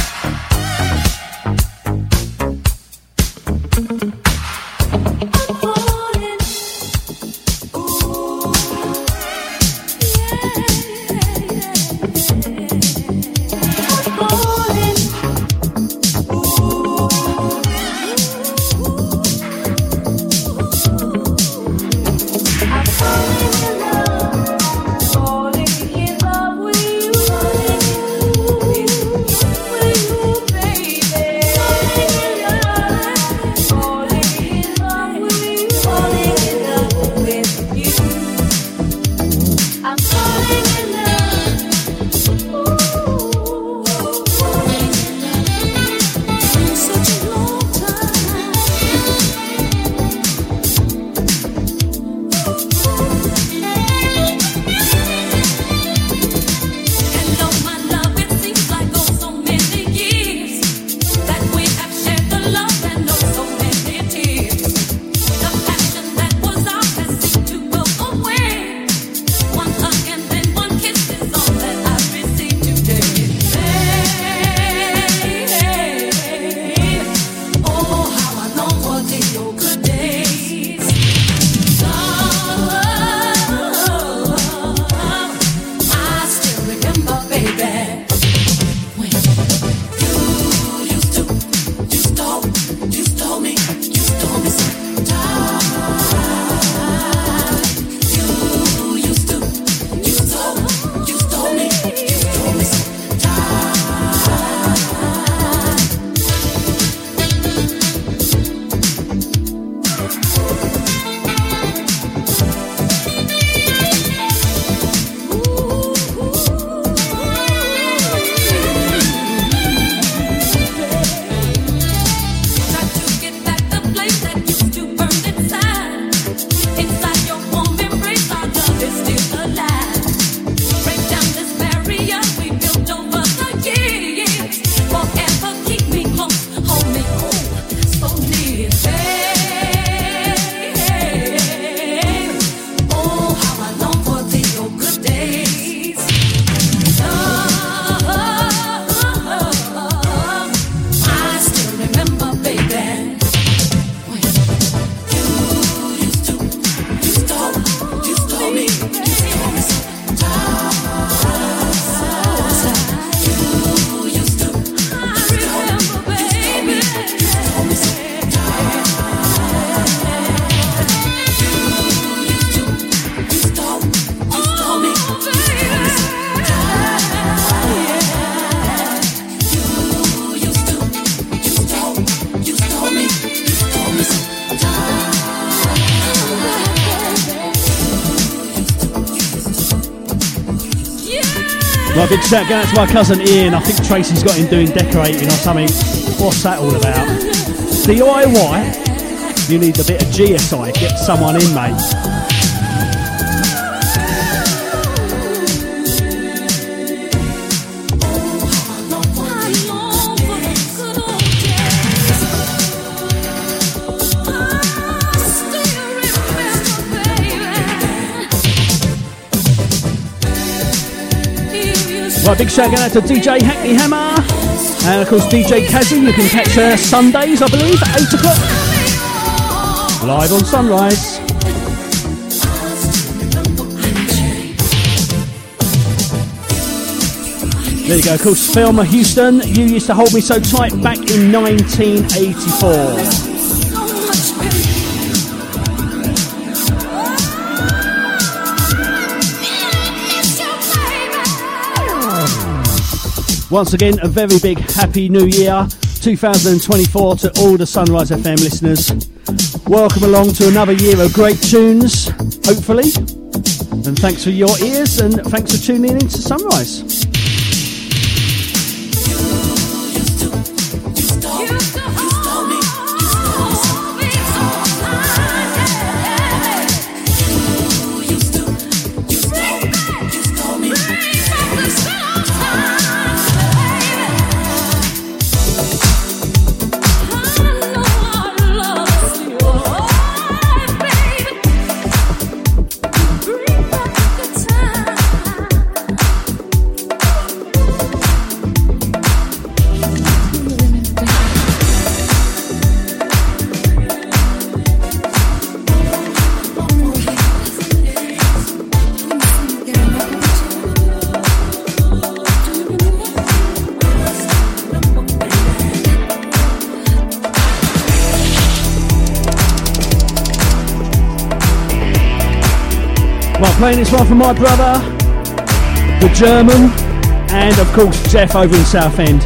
Big shout uh, going out to my cousin Ian. I think Tracy's got him doing decorating or something. What's that all about? DIY? You need a bit of GSI. Get someone in, mate. Big shout out to DJ Hackney Hammer. And of course, DJ Kazzy. You can catch her Sundays, I believe, at 8 o'clock. Live on Sunrise. There you go, of course, Thelma Houston. You used to hold me so tight back in 1984. Once again, a very big happy new year 2024 to all the Sunrise FM listeners. Welcome along to another year of great tunes, hopefully. And thanks for your ears and thanks for tuning in to Sunrise. This one for my brother, the German, and of course Jeff over in Southend.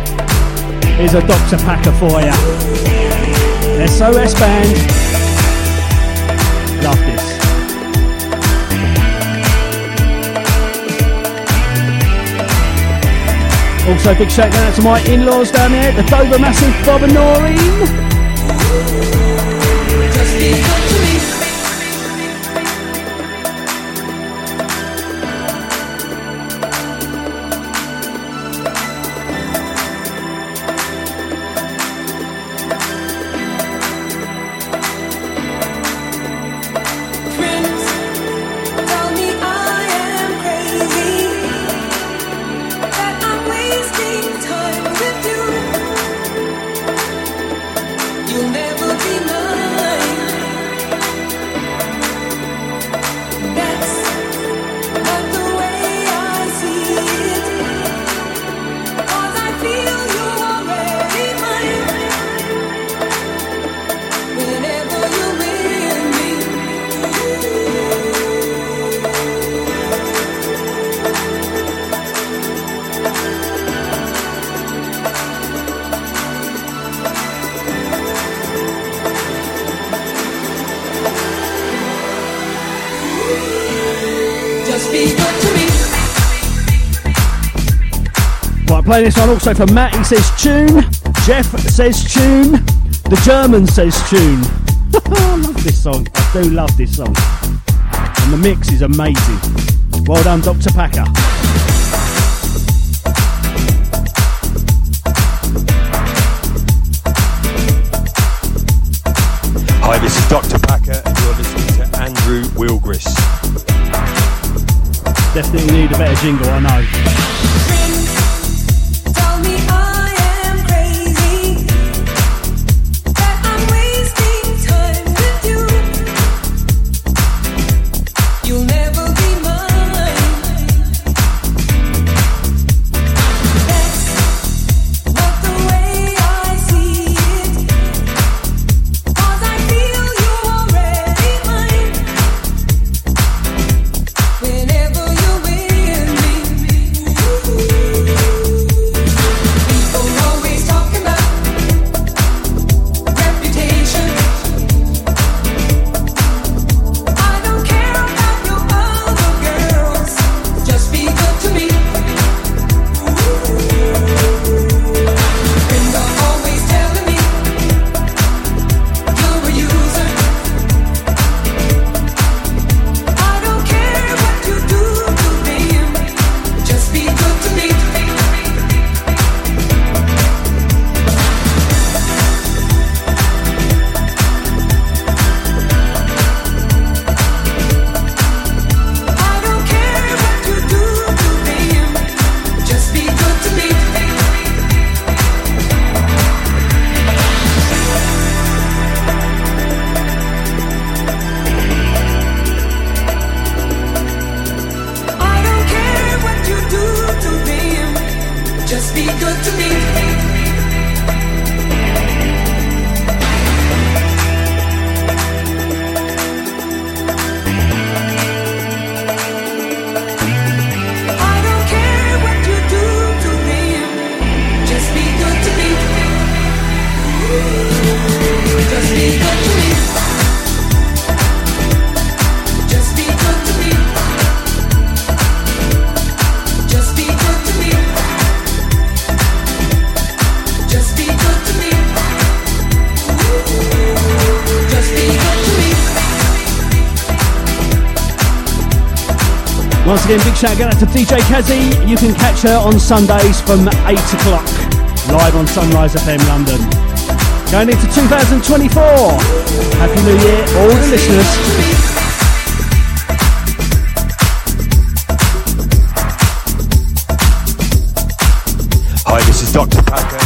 Here's a Dr. Packer for you. SOS Band. Love this. Also, big shout out to my in-laws down there, the Dover Massive Bob and Noreen. Playing this one also for Matt. He says tune. Jeff says tune. The German says tune. I love this song. I do love this song. And the mix is amazing. Well done, Dr. Packer. Hi, this is Dr. Packer, and you're listening to Andrew Wilgris. Definitely need a better jingle, I know. Once again, big shout out to DJ Kazzy. You can catch her on Sundays from 8 o'clock, live on Sunrise FM London. Going into 2024. Happy New Year, all the listeners. Hi, this is Dr. Packer.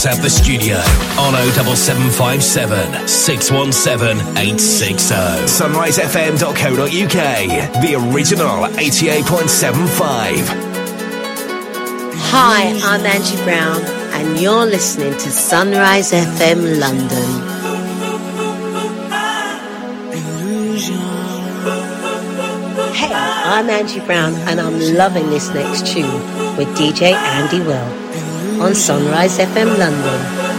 WhatsApp the studio on 07757 617 860. SunriseFM.co.uk. The original 88.75. Hi, I'm Angie Brown, and you're listening to Sunrise FM London. Hey, I'm Angie Brown, and I'm loving this next tune with DJ Andy Will on Sunrise FM London.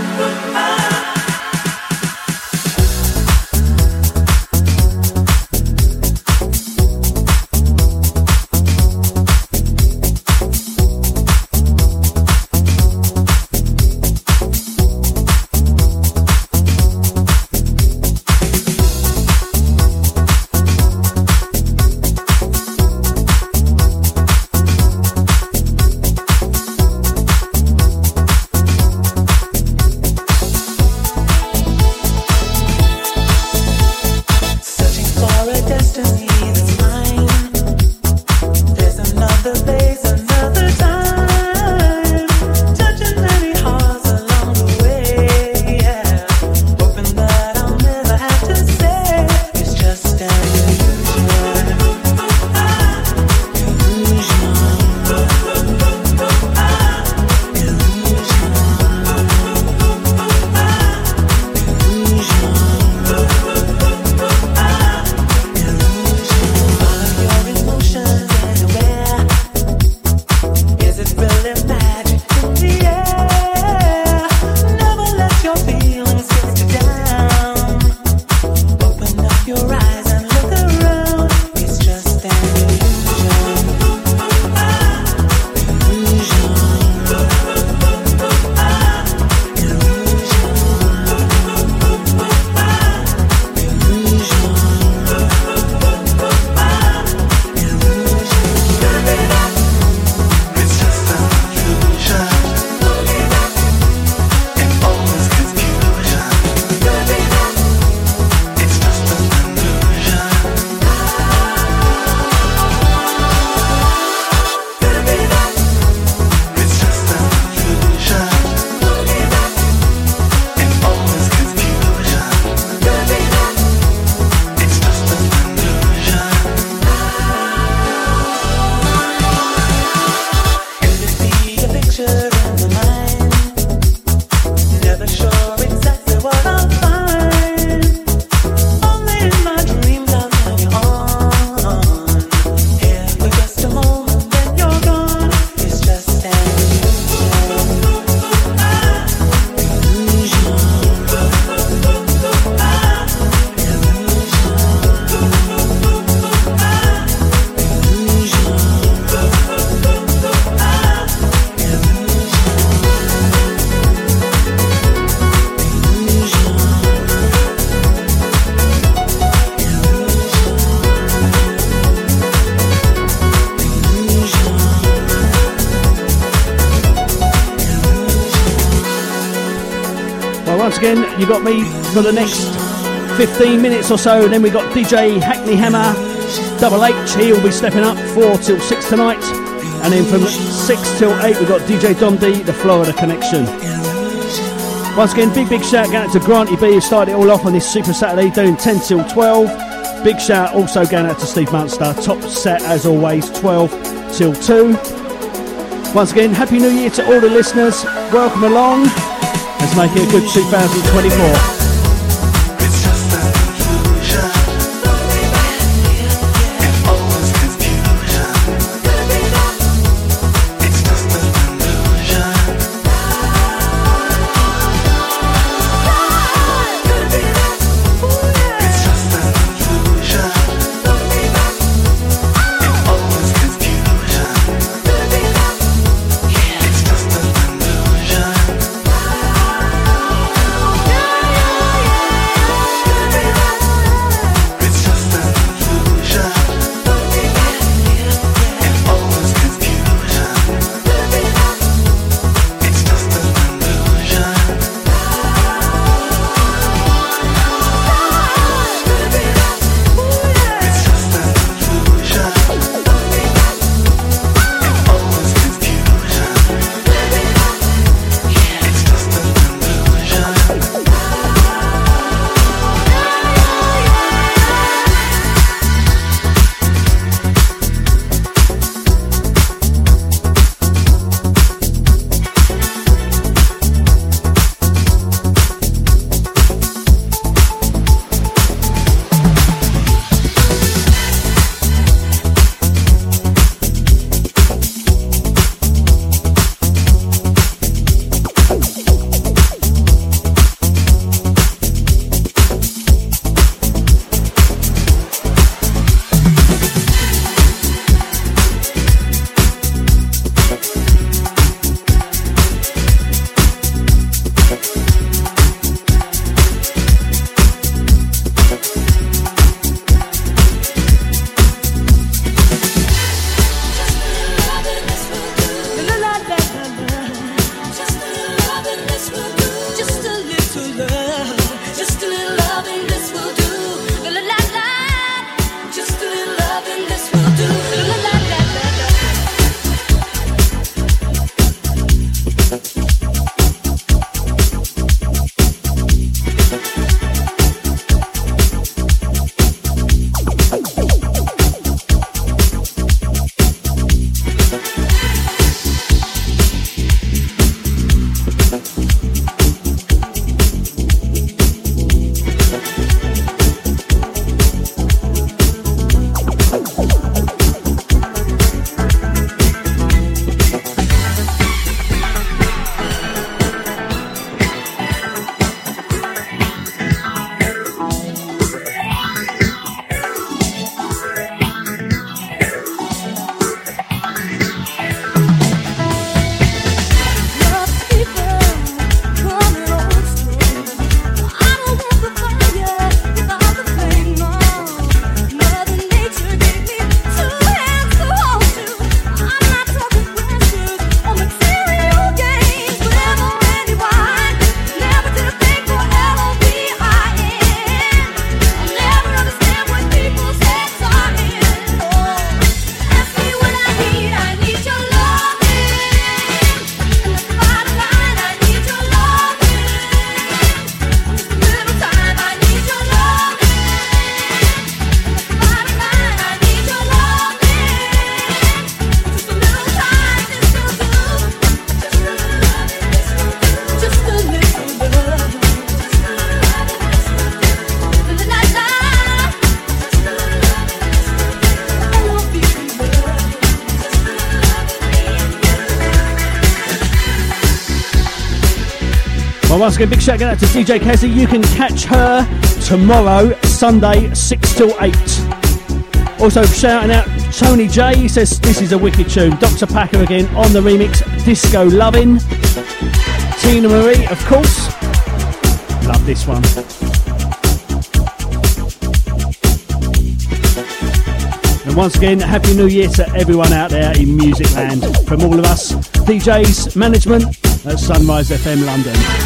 You got me for the next 15 minutes or so. And then we got DJ Hackney Hammer, Double H. He will be stepping up 4 till 6 tonight. And then from 6 till 8, we've got DJ Dom D, the Florida Connection. Once again, big, big shout out to Granty B who started it all off on this Super Saturday doing 10 till 12. Big shout also going out to Steve Munster. Top set as always, 12 till 2. Once again, Happy New Year to all the listeners. Welcome along. Let's make it a good 2024. Once again, big shout out to DJ Kessie. You can catch her tomorrow, Sunday, 6 till 8. Also, shouting out Tony J. He says this is a wicked tune. Dr. Packer again on the remix, Disco Lovin'. Teena Marie, of course. Love this one. And once again, Happy New Year to everyone out there in music land. From all of us, DJs, management at Sunrise FM London.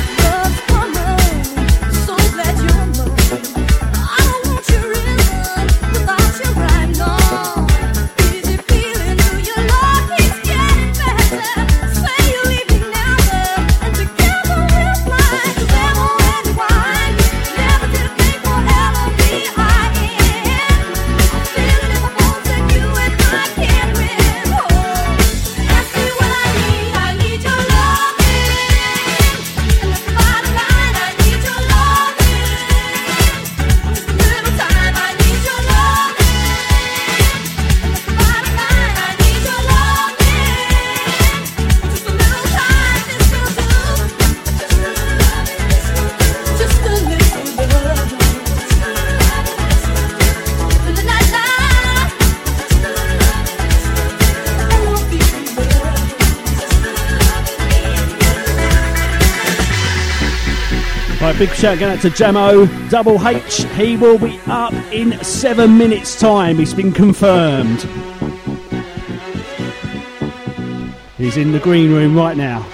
Big shout going out to Jamo Double H. He will be up in seven minutes' time. It's been confirmed. He's in the green room right now.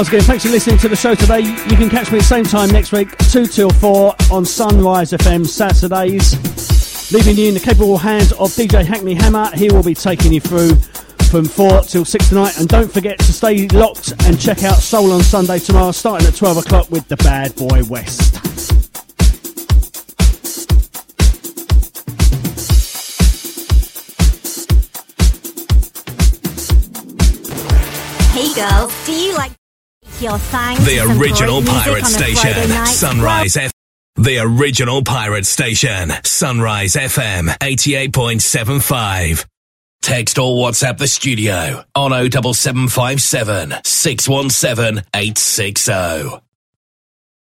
Once again, thanks for listening to the show today. You can catch me at the same time next week, 2 till 4 on Sunrise FM Saturdays. Leaving you in the capable hands of DJ Hackney Hammer. He will be taking you through from 4 till 6 tonight. And don't forget to stay locked and check out Soul on Sunday tomorrow, starting at 12 o'clock with the Bad Boy West. Hey girls, do you like your thang? to The original pirate on a Friday station. Sunrise F. The original pirate station, Sunrise FM 88.75. Text or WhatsApp the studio on 07757 617 860.